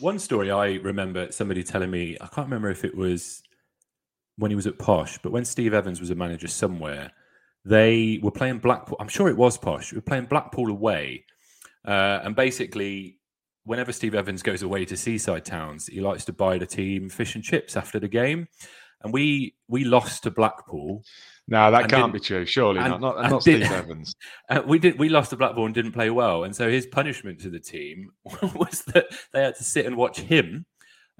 One story I remember somebody telling me, I can't remember if it was when he was at Posh, but when Steve Evans was a manager somewhere, they were playing Blackpool. I'm sure it was Posh. We were playing Blackpool away, uh, and basically, whenever Steve Evans goes away to seaside towns, he likes to buy the team fish and chips after the game and we we lost to Blackpool. No, that can't be true. Surely and, not. Not, not Steve Evans. we did. We lost to Blackburn, didn't play well, and so his punishment to the team was that they had to sit and watch him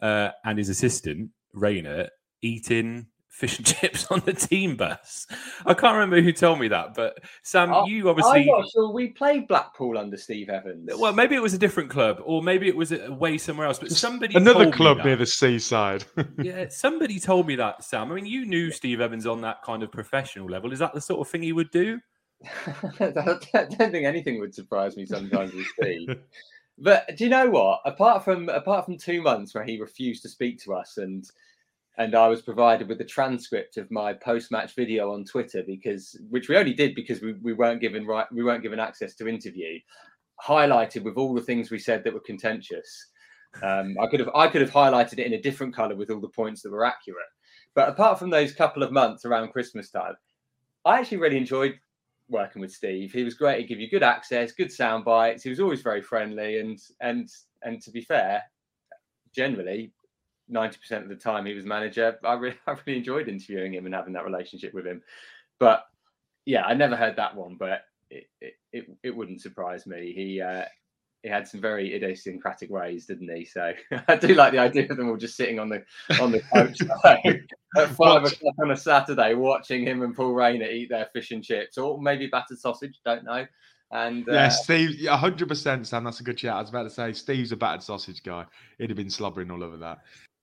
uh, and his assistant Raynor eating fish and chips on the team bus. I can't remember who told me that, but Sam, oh, you obviously. I'm not sure we played Blackpool under Steve Evans. Well, maybe it was a different club, or maybe it was away somewhere else. But somebody another club near the seaside. yeah, somebody told me that, Sam. I mean, you knew Steve Evans on that kind of professional level. Is that the sort of thing he would do? I don't think anything would surprise me sometimes with Steve. But do you know what? Apart from apart from two months where he refused to speak to us and and I was provided with the transcript of my post-match video on Twitter because, which we only did because we, we weren't given right, we weren't given access to interview, highlighted with all the things we said that were contentious. Um, I could have I could have highlighted it in a different color with all the points that were accurate. But apart from those couple of months around Christmas time, I actually really enjoyed working with Steve. He was great. He gave you good access, good sound bites. He was always very friendly, and and and to be fair, generally ninety percent of the time he was manager. I really, I really enjoyed interviewing him and having that relationship with him. But yeah, I never heard that one, but it it, it, it wouldn't surprise me. He uh, he had some very idiosyncratic ways, didn't he? So I do like the idea of them all just sitting on the on the coach at five o'clock on a Saturday, watching him and Paul Raynor eat their fish and chips, or maybe battered sausage. Don't know. And uh, yeah, Steve, hundred percent, Sam. That's a good chat. I was about to say Steve's a battered sausage guy. He'd have been slobbering all over that.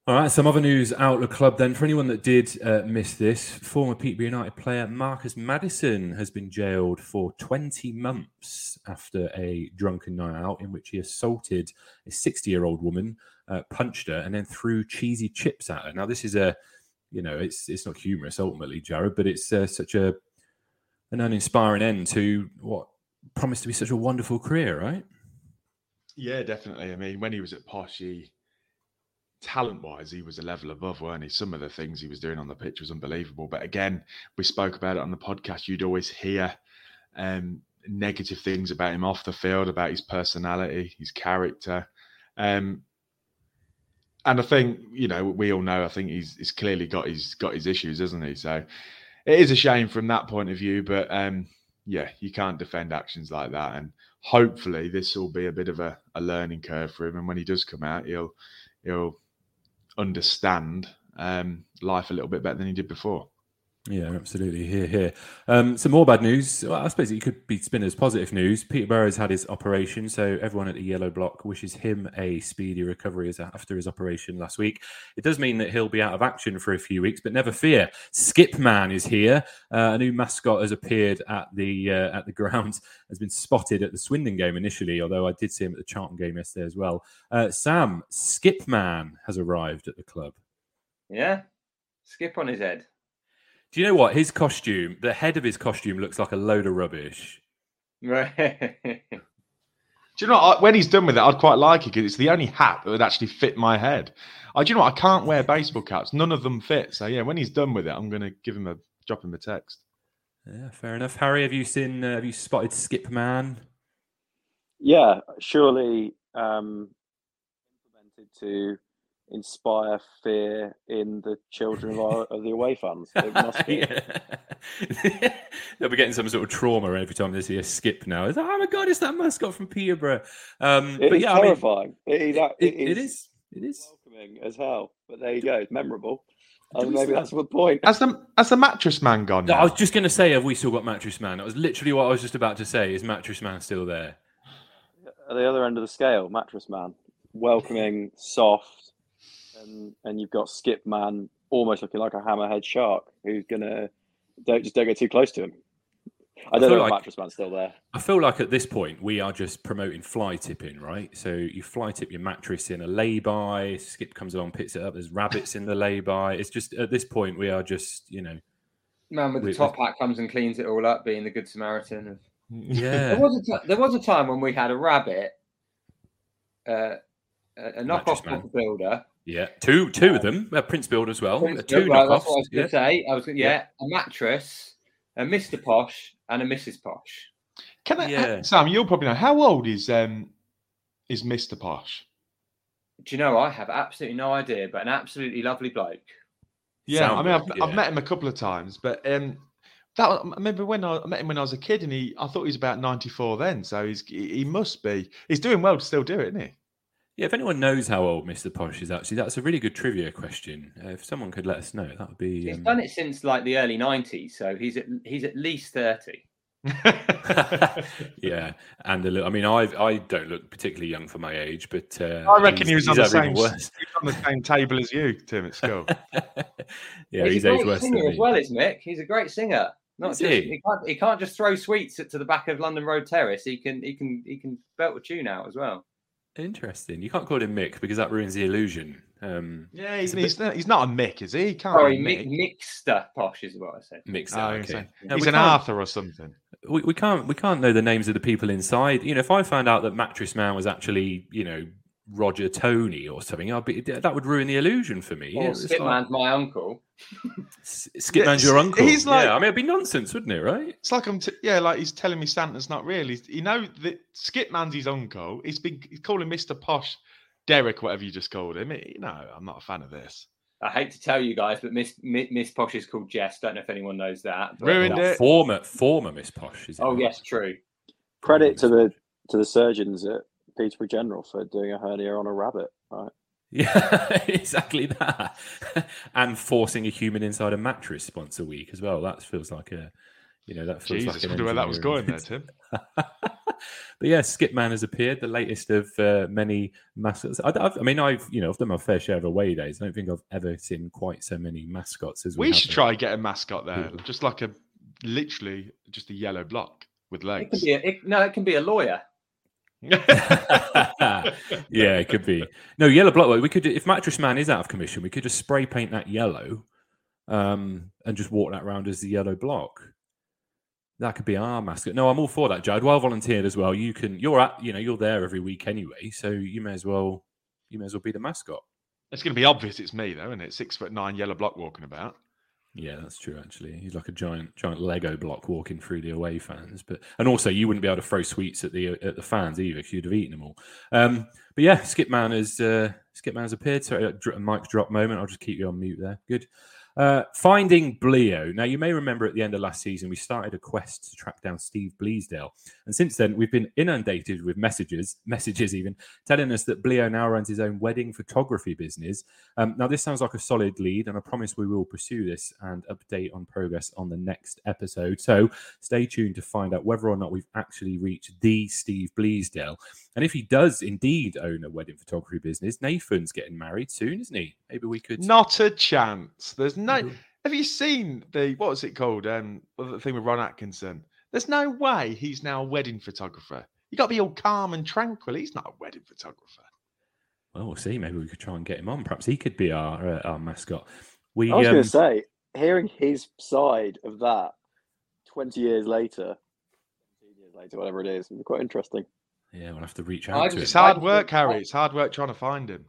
All right, some other news out of the club then. For anyone that did uh, miss this, former Peterborough United player Marcus Maddison has been jailed for 20 months after a drunken night out in which he assaulted a 60 year old woman, uh, punched her, and then threw cheesy chips at her. Now, this is a, you know, it's it's not humorous ultimately, Jarred, but it's uh, such a an uninspiring end to what promised to be such a wonderful career, right? Yeah, definitely. I mean, when he was at Posh, he talent wise, he was a level above, weren't he? Some of the things he was doing on the pitch was unbelievable. But again, we spoke about it on the podcast. You'd always hear um, negative things about him off the field, about his personality, his character. Um, and I think you know we all know. I think he's, he's clearly got his got his issues, hasn't he? So it is a shame from that point of view. But um, yeah, you can't defend actions like that. And hopefully, this will be a bit of a, a learning curve for him. And when he does come out, he'll he'll understand um, life a little bit better than he did before. Yeah, absolutely. Here, here. Um, some more bad news. Well, I suppose it could be spin as positive news. Peter Burrow has had his operation, so everyone at the Yellow Block wishes him a speedy recovery after his operation last week. It does mean that he'll be out of action for a few weeks, but never fear. Skip Man is here. Uh, a new mascot has appeared at the uh, at the ground. Has been spotted at the Swindon game initially, although I did see him at the Charlton game yesterday as well. Uh, Sam Skip Man has arrived at the club. Yeah, skip on his head. Do you know what? His costume, the head of his costume looks like a load of rubbish. Right. Do you know what? When he's done with it, I'd quite like it because it's the only hat that would actually fit my head. I, do you know what? I can't wear baseball caps. None of them fit. So yeah, when he's done with it, I'm going to give him a drop him a text. Yeah, fair enough. Harry, have you seen? Uh, have you spotted Skip Man? Yeah, surely um, implemented to inspire fear in the children of, our, of the away fans. It must be. They'll be getting some sort of trauma every time they see a skip now. It's like, oh my god, it's that mascot from Peterborough. Um, It but is yeah, I mean, terrifying. it, is, it- it it is is. It is. welcoming as hell. But there you go, it's memorable. And maybe that's the point. Has the has the mattress man gone? No, Now? I was just going to say, have we still got Mattress Man? That was literally what I was just about to say. Is Mattress Man still there? At the other end of the scale, mattress man, welcoming, soft, and and you've got Skip Man almost looking like a hammerhead shark who's gonna don't just don't get too close to him. I I don't feel know if like- mattress man's still there. I feel like at this point we are just promoting fly tipping, right? So you fly tip your mattress in a lay-by. Skip comes along, picks it up. There's rabbits in the lay-by. It's just at this point we are just, you know, Man with the We- top hat comes and cleans it all up, being the good Samaritan. Of... yeah. There was a t- there was a time when we had a rabbit, uh, a, a Mattress knockoff builder. Yeah, two two of them. Uh, Prince Build as well. Prince two Build, right, that's knockoffs. what I was going Yeah. say. I was yeah, Yeah. a mattress, a Mr. Posh, and a Mrs. Posh. Can I, Yeah. Sam? You'll probably know how old is um is Mister Posh? Do you know? I have absolutely no idea, but an absolutely lovely bloke. Yeah, I mean, I've, Soundboard, I've met him a couple of times, but um, that I remember when I, I met him when I was a kid, and he I thought he was about ninety four then, so he's he he must be he's doing well to still do it, isn't he? Yeah, if anyone knows how old Mr. Posh is, actually, that's a really good trivia question. Uh, if someone could let us know, that would be. He's Um... done it since like the early '90s, so he's at he's at least thirty. yeah, and a little, I mean, I I don't look particularly young for my age, but uh, I reckon he's- he was on the same worse. he was on the same table as you, Tim, at school. yeah, he's, he's, a great singer as well, is Mick. He's a great singer. Not Is just he? he? can't he can't just throw sweets to the back of London Road Terrace. He can he can he can belt a tune out as well. Interesting. You can't call him Mick because that ruins the illusion. Um, yeah, he's, it's a bit- he's, not, he's not a Mick, is he? He can't Sorry, be Mick, Mick. Mixter Posh is what I said. Mick's Oh, out, he's okay. No, he's an can't- Arthur or something. we, we can't we can't know the names of the people inside. You know, if I found out that Mattress Man was actually you know Roger Tony or something, I'd be that would ruin the illusion for me. Or Yeah, it's Skip like- my uncle. S- Skip Man's your uncle. he's like- yeah, I mean, it'd be nonsense, wouldn't it? Right? It's like I'm, t- yeah, like he's telling me Santa's not real. He's, you know, that Skip Man's his uncle. He's been he's calling Mister Posh, Derek, whatever you just called him. You know, I'm not a fan of this. I hate to tell you guys, but Miss Mi- Miss Posh is called Jess. Don't know if anyone knows that. but- Ruined Well, it. Former former Miss Posh. Is it Oh not? yes, true. Credit to the to the surgeons at Peterborough General for doing a hernia on a rabbit. Right. Yeah, exactly that. and forcing a human inside a mattress once a week as well. That feels like a, you know, that feels Jesus, like I an wonder where that was going there, Tim. but yeah, Skipman has appeared, the latest of uh, many mascots. I, I've, I mean, I've you know I've done my fair share of away days. I don't think I've ever seen quite so many mascots as we, We have should here. try and get a mascot there, just like a literally just a yellow block with legs. It legs. can be a, it, no, it can be a lawyer. yeah, it could be. No, yellow block. We could, if Mattress Man is out of commission, we could just spray paint that yellow, um, and just walk that around as the yellow block. That could be our mascot. No, I'm all for that, Jad. Well volunteered as well. You can. You're at. You know, you're there every week anyway, so you may as well. You may as well be the mascot. It's going to be obvious it's me though, isn't it? Six foot nine yellow block walking about. Yeah, that's true. Actually, he's like a giant, giant Lego block walking through the away fans. But and also, you wouldn't be able to throw sweets at the at the fans either, because you'd have eaten them all. Um, but yeah, Skipman has uh, has appeared. Sorry, a dr- Mike's drop moment. I'll just keep you on mute there. Good. Uh, finding Bleo. Now, you may remember at the end of last season, we started a quest to track down Steve Bleasdale. And since then, we've been inundated with messages, messages even, telling us that Bleo now runs his own wedding photography business. Um, now, this sounds like a solid lead, and I promise we will pursue this and update on progress on the next episode. So stay tuned to find out whether or not we've actually reached the Steve Bleasdale. And if he does indeed own a wedding photography business, Nathan's getting married soon, isn't he? Maybe we could. Not a chance. There's no. Mhm. Have you seen the what was it called? Um, the thing with Ron Atkinson. There's no way he's now a wedding photographer. You got to be all calm and tranquil. He's not a wedding photographer. Well, we'll see. Maybe we could try and get him on. Perhaps he could be our uh, our mascot. We I was um, going to say, hearing his side of that 20 years later, 17 years later, whatever it is, is quite interesting. yeah, we'll have to reach I out to just- him. It's hard work, Harry. It's hard work trying to find him.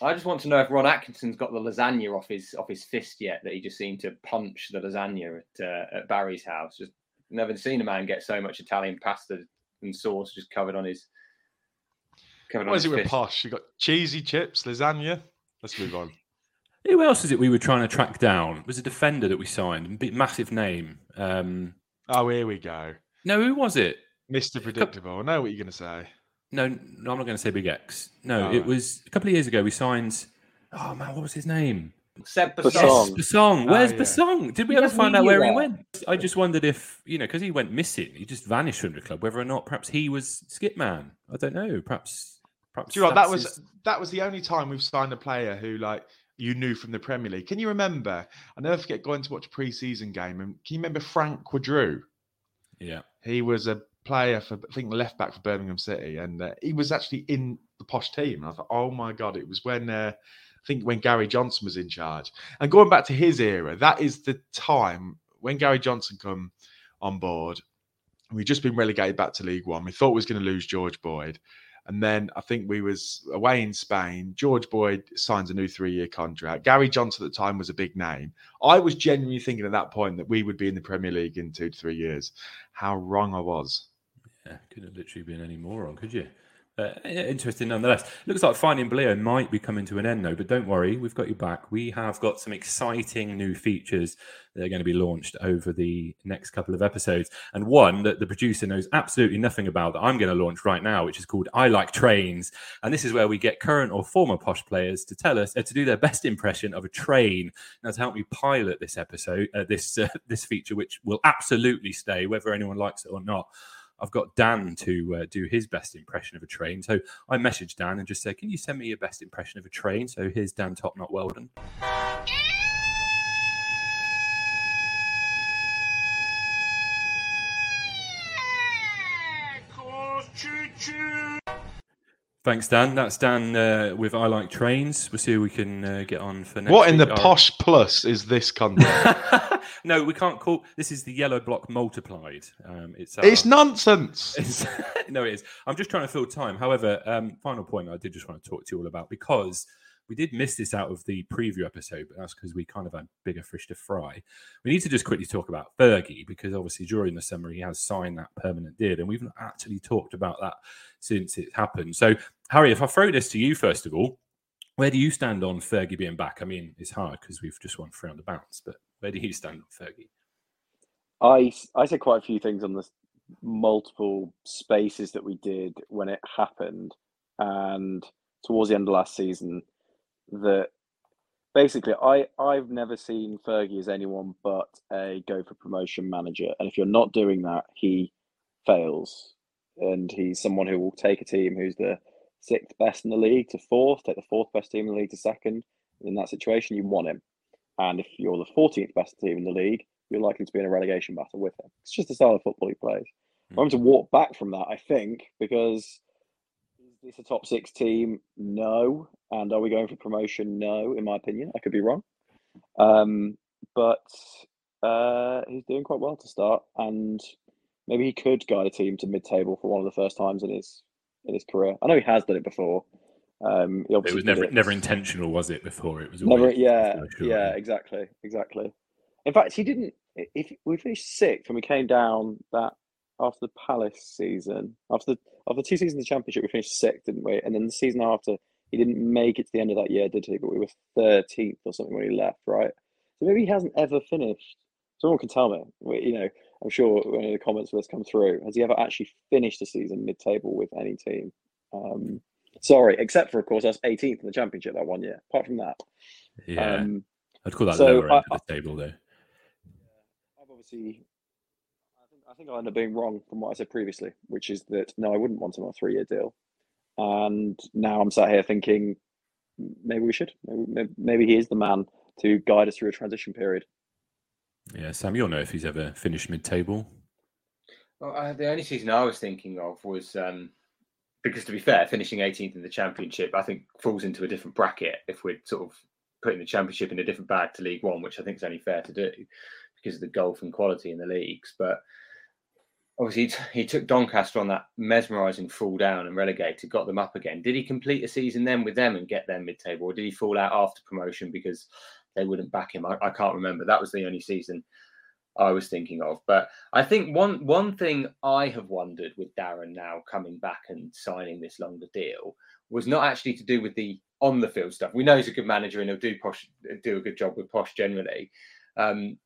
I just want to know if Ron Atkinson's got the lasagna off his off his fist yet. That he just seemed to punch the lasagna at uh, at Barry's house. Just never seen a man get so much Italian pasta and sauce just covered on his. Covered What on is his it with posh? You got cheesy chips, lasagna. Let's move on. Who else is it we were trying to track down? It was a defender that we signed, big massive name. Um, Oh, here we go. no, who was it? Mr. Predictable. I know what you're going to say. No, no, I'm not going to say Big X. No, Oh, it was a couple of years ago. We signed. Oh man, what was his name? Seb Bassong. Bassong. Bassong. Oh, Where's Oh, yeah. Bassong? Did we He ever find out you where he went? I just wondered if you know because he went missing. He just vanished from the club. Whether or not perhaps he was Skipman. I don't know. Perhaps. Perhaps Do you know that was his- that was the only time we've signed a player who like you knew from the Premier League. Can you remember? I never forget going to watch a pre-season game and can you remember Frank Queudrue? Yeah. He was a player for I think left back for Birmingham City, and uh, he was actually in the posh team. And I thought, oh my god, it was when uh, I think when Gary Johnson was in charge. And going back to his era, that is the time when Gary Johnson come on board. We'd just been relegated back to League One. We thought we was going to lose George Boyd. And then I think we was away in Spain. George Boyd signs a new three-year contract. Gary Johnson at the time was a big name. I was genuinely thinking at that point that we would be in the Premier League in two to three years. How wrong I was. Yeah, couldn't have literally been any more wrong, could you? Uh, interesting nonetheless. Looks like finding Bleo might be coming to an end though, but don't worry, we've got you back. We have got some exciting new features that are going to be launched over the next couple of episodes, and one that the producer knows absolutely nothing about that I'm going to launch right now, which is called "I Like Trains," and this is where we get current or former posh players to tell us uh, to do their best impression of a train. Now, to help me pilot this episode, uh, this uh, this feature, which will absolutely stay whether anyone likes it or not. I've got Dan to uh, do his best impression of a train. So I messaged Dan and just said, Can you send me your best impression of a train? So here's Dan Topknot Weldon. Thanks, Dan. That's Dan uh, with I Like Trains. We'll see who we can uh, get on for next what in the week. Our- posh plus is this content? no, we can't call this is the yellow block multiplied. Um, it's our- it's nonsense. It's- no, it is. I'm just trying to fill time. However, um, final point I did just want to talk to you all about because we did miss this out of the preview episode, but that's because we kind of had bigger fish to fry. We need to just quickly talk about Fergie because obviously during the summer he has signed that permanent deal, and we've not actually talked about that since it happened. So, Harry, if I throw this to you first of all, where do you stand on Fergie being back? I mean, it's hard because we've just won three on the bounce, but where do you stand on Fergie? I I said quite a few things on the multiple spaces that we did when it happened, and towards the end of last season, that basically I I've never seen Fergie as anyone but a go for promotion manager, and if you're not doing that, he fails and he's someone who will take a team who's the sixth best in the league to fourth, take the fourth best team in the league to second. In that situation, you want him. And if you're the 14th best team in the league, you're likely to be in a relegation battle with him. It's just the style of football he plays. Mm-hmm. I'm to walk back from that, I think, because is this a top six team? No. And are we going for promotion? No, in my opinion. I could be wrong. Um, but uh, he's doing quite well to start, and maybe he could guide a team to mid-table for one of the first times in his in his career. I know he has done it before. Um, it was never it. never intentional, was it? Before it was never. Yeah, sure. yeah, exactly, exactly. In fact, he didn't. If we finished sixth and we came down that after the Palace season, after the after two seasons of the Championship, we finished sixth, didn't we? And then the season after, he didn't make it to the end of that year, did he? But we were thirteenth or something when he left, right? So maybe he hasn't ever finished. Someone can tell me. You know, I'm sure when the comments of this come through, has he ever actually finished a season mid-table with any team? Um, sorry, except for of course us 18th in the championship that one year. Apart from that, yeah, um, I'd call that so lower end I, of the table though. I've obviously, I think I think I end up being wrong from what I said previously, which is that no, I wouldn't want him on a three-year deal, and now I'm sat here thinking maybe we should, maybe, maybe he is the man to guide us through a transition period. Yeah, Sam, you'll know if he's ever finished mid-table. Well, uh, the only season I was thinking of was um, because, to be fair, finishing 18th in the championship, I think falls into a different bracket if we're sort of putting the championship in a different bag to League One, which I think is only fair to do because of the golf and quality in the leagues. But obviously, he, t- he took Doncaster on that mesmerising fall down and relegated, got them up again. Did he complete a season then with them and get them mid-table, or did he fall out after promotion because they wouldn't back him. I, I can't remember. That was the only season I was thinking of. But I think one one thing I have wondered with Darren now coming back and signing this longer deal was not actually to do with the on the field stuff. We know he's a good manager and he'll do posh do a good job with posh generally. Um,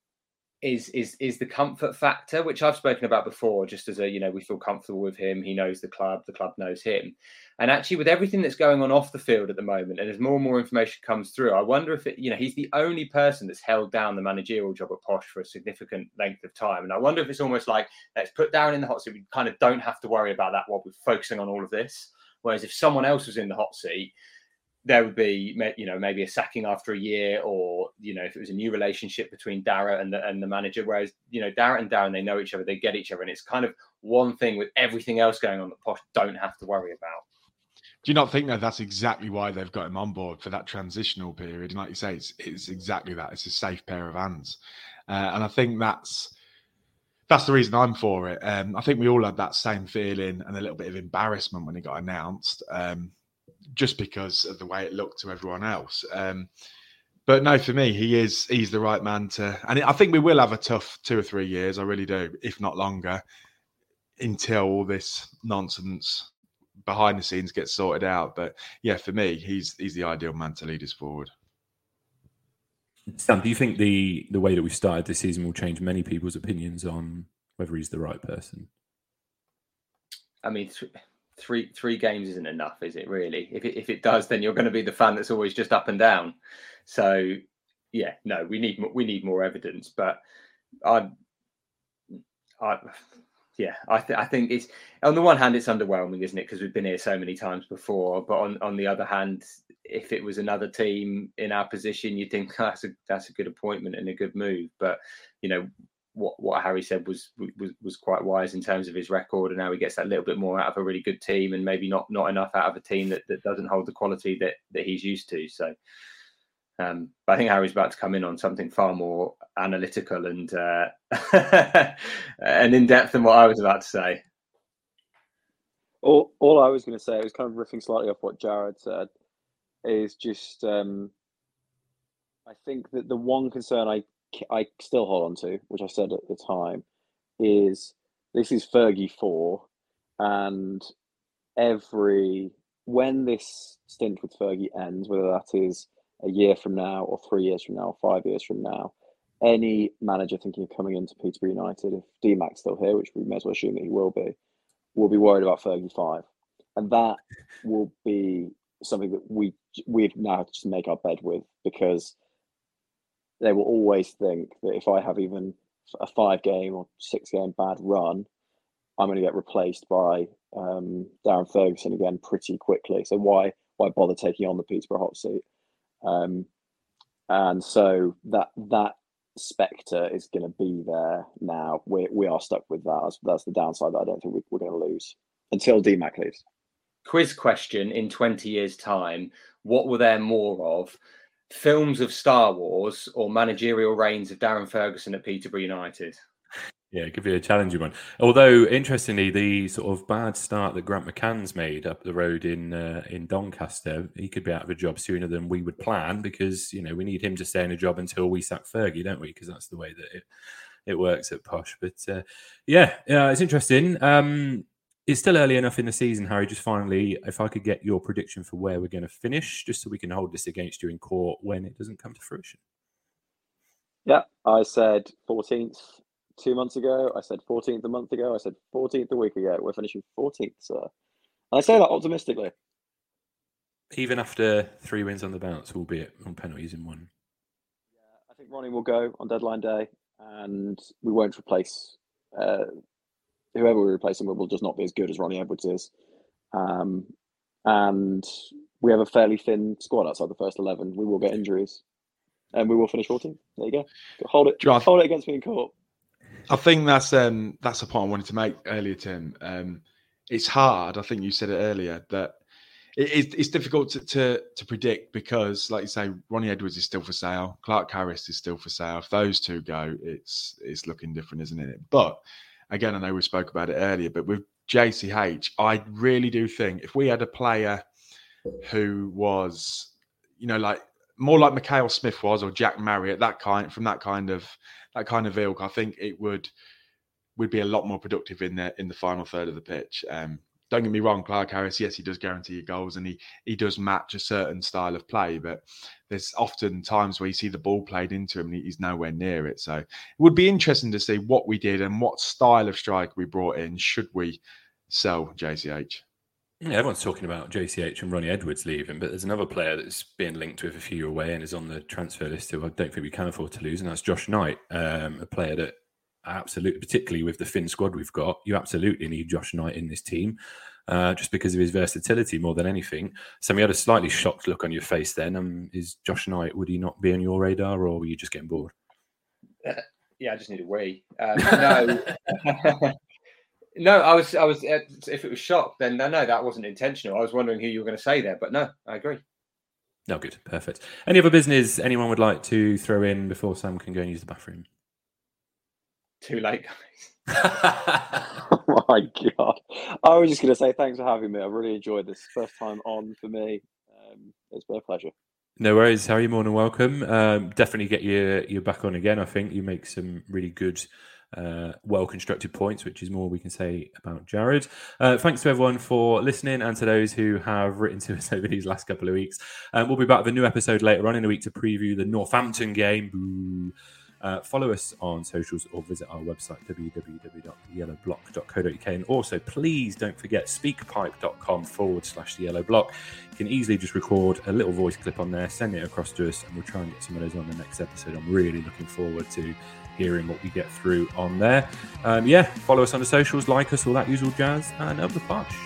is is is the comfort factor, which I've spoken about before, just as a you know we feel comfortable with him. He knows the club, the club knows him, and actually with everything that's going on off the field at the moment, and as more and more information comes through, I wonder if it you know he's the only person that's held down the managerial job at Posh for a significant length of time, and I wonder if it's almost like let's put Darren in the hot seat. We kind of don't have to worry about that while we're focusing on all of this. Whereas if someone else was in the hot seat, there would be you know maybe a sacking after a year or you know if it was a new relationship between Darragh and the, and the manager whereas you know Darragh and Darren they know each other they get each other and it's kind of one thing with everything else going on that Posh don't have to worry about do you not think that that's exactly why they've got him on board for that transitional period and like you say it's, it's exactly that it's a safe pair of hands uh, and I think that's that's the reason I'm for it. Um, I think we all had that same feeling and a little bit of embarrassment when it got announced. Um, just because of the way it looked to everyone else. Um, but no, for me, he is he's the right man to, and I think we will have a tough two or three years. I really do, if not longer, until all this nonsense behind the scenes gets sorted out. But yeah, for me, he's he's the ideal man to lead us forward. Sam, do you think the the way that we started this season will change many people's opinions on whether he's the right person? I mean, three three games isn't enough, is it? Really? If it, if it does, then you're going to be the fan that's always just up and down. So yeah, no, we need we need more evidence. But I, I yeah, I, th- I think it's on the one hand it's underwhelming, isn't it? Because we've been here so many times before. But on, on the other hand, if it was another team in our position, you'd think ah, that's a that's a good appointment and a good move. But you know, what what Harry said was was was quite wise in terms of his record, and now he gets that little bit more out of a really good team, and maybe not not enough out of a team that, that doesn't hold the quality that that he's used to. So, um, but I think Harry's about to come in on something far more analytical and uh, and in depth than what I was about to say. All all I was going to say, was kind of riffing slightly off what Jarred said, is just um, I think that the one concern I I still hold on to, which I said at the time, is this is Fergie four, and every when this stint with Fergie ends, whether that is a year from now or three years from now or five years from now, any manager thinking of coming into Peterborough United, if DMAC's still here, which we may as well assume that he will be, will be worried about Fergie five, and that will be something that we we now have to make our bed with because they will always think that if I have even a five game or six game bad run, I'm going to get replaced by um, Darren Ferguson again pretty quickly. So why why bother taking on the Peterborough hot seat? Um, and so that that spectre is going to be there now. We we are stuck with that. That's, that's the downside that I don't think we, we're going to lose until DMAC leaves. Quiz question: In twenty years' time, what were there more of? Films of Star Wars or managerial reigns of Darren Ferguson at Peterborough United? Yeah, could be a challenging one. Although, interestingly, the sort of bad start that Grant McCann's made up the road in uh, in Doncaster, he could be out of a job sooner than we would plan because you know we need him to stay in a job until we sack Fergie, don't we? Because that's the way that it it works at Posh. But uh, yeah, yeah, it's interesting. Um, it's still early enough in the season, Harry. Just finally, if I could get your prediction for where we're going to finish, just so we can hold this against you in court when it doesn't come to fruition. Yeah, I said 14th two months ago. I said 14th a month ago. I said 14th a week ago. We're finishing 14th, sir. And I say that optimistically. Even after three wins on the bounce, albeit on penalties in one. Yeah, I think Ronnie will go on deadline day, and we won't replace uh, whoever we replace him with. Will just not be as good as Ronnie Edwards is. Um, and we have a fairly thin squad outside the first eleven. We will get injuries, and we will finish 14th. There you go. Hold it. John. Hold it against me in court. I think that's um that's the point I wanted to make earlier, Tim. Um, it's hard. I think you said it earlier that it, it's, it's difficult to, to to predict because, like you say, Ronnie Edwards is still for sale. Clarke-Harris is still for sale. If those two go, it's it's looking different, isn't it? But again, I know we spoke about it earlier, but with JCH, I really do think if we had a player who was, you know, like more like Mikhail Smith was or Jack Marriott, that kind from that kind of that kind of ilk, I think it would would be a lot more productive in the in the final third of the pitch. Um, don't get me wrong, Clarke-Harris, yes, he does guarantee your goals and he he does match a certain style of play, but there's often times where you see the ball played into him and he's nowhere near it. So it would be interesting to see what we did and what style of strike we brought in should we sell JCH. Yeah, everyone's talking about JCH and Ronnie Edwards leaving, but there's another player that's being linked with a few away and is on the transfer list who I don't think we can afford to lose, and that's Josh Knight, um, a player that absolutely, particularly with the Finn squad we've got, you absolutely need Josh Knight in this team. Uh, just because of his versatility more than anything. So you had a slightly shocked look on your face then. Um, is Josh Knight, would he not be on your radar or were you just getting bored? Uh, yeah, I just need a wee. Um, no, no, I was, I was. Uh, if it was shocked, then no, no, that wasn't intentional. I was wondering who you were going to say there, but no, I agree. No, good, perfect. Any other business anyone would like to throw in before Sam can go and use the bathroom? Too late, guys. oh my god! I was just going to say thanks for having me. I really enjoyed this. First time on for me. Um, it's been a pleasure. No worries, Harry. More than welcome. Um, definitely get you you back on again. I think you make some really good, uh, well constructed points, which is more we can say about Jarred. Uh, thanks to everyone for listening, and to those who have written to us over these last couple of weeks. Um, we'll be back with a new episode later on in the week to preview the Northampton game. Boo. Uh, follow us on socials or visit our website www.yellowblock.co.uk and also please don't forget speakpipe.com forward slash the yellow block you can easily just record a little voice clip on there send it across to us and we'll try and get some of those on the next episode. I'm really looking forward to hearing what we get through on there. Um, yeah follow us on the socials like us all that usual jazz and up the posh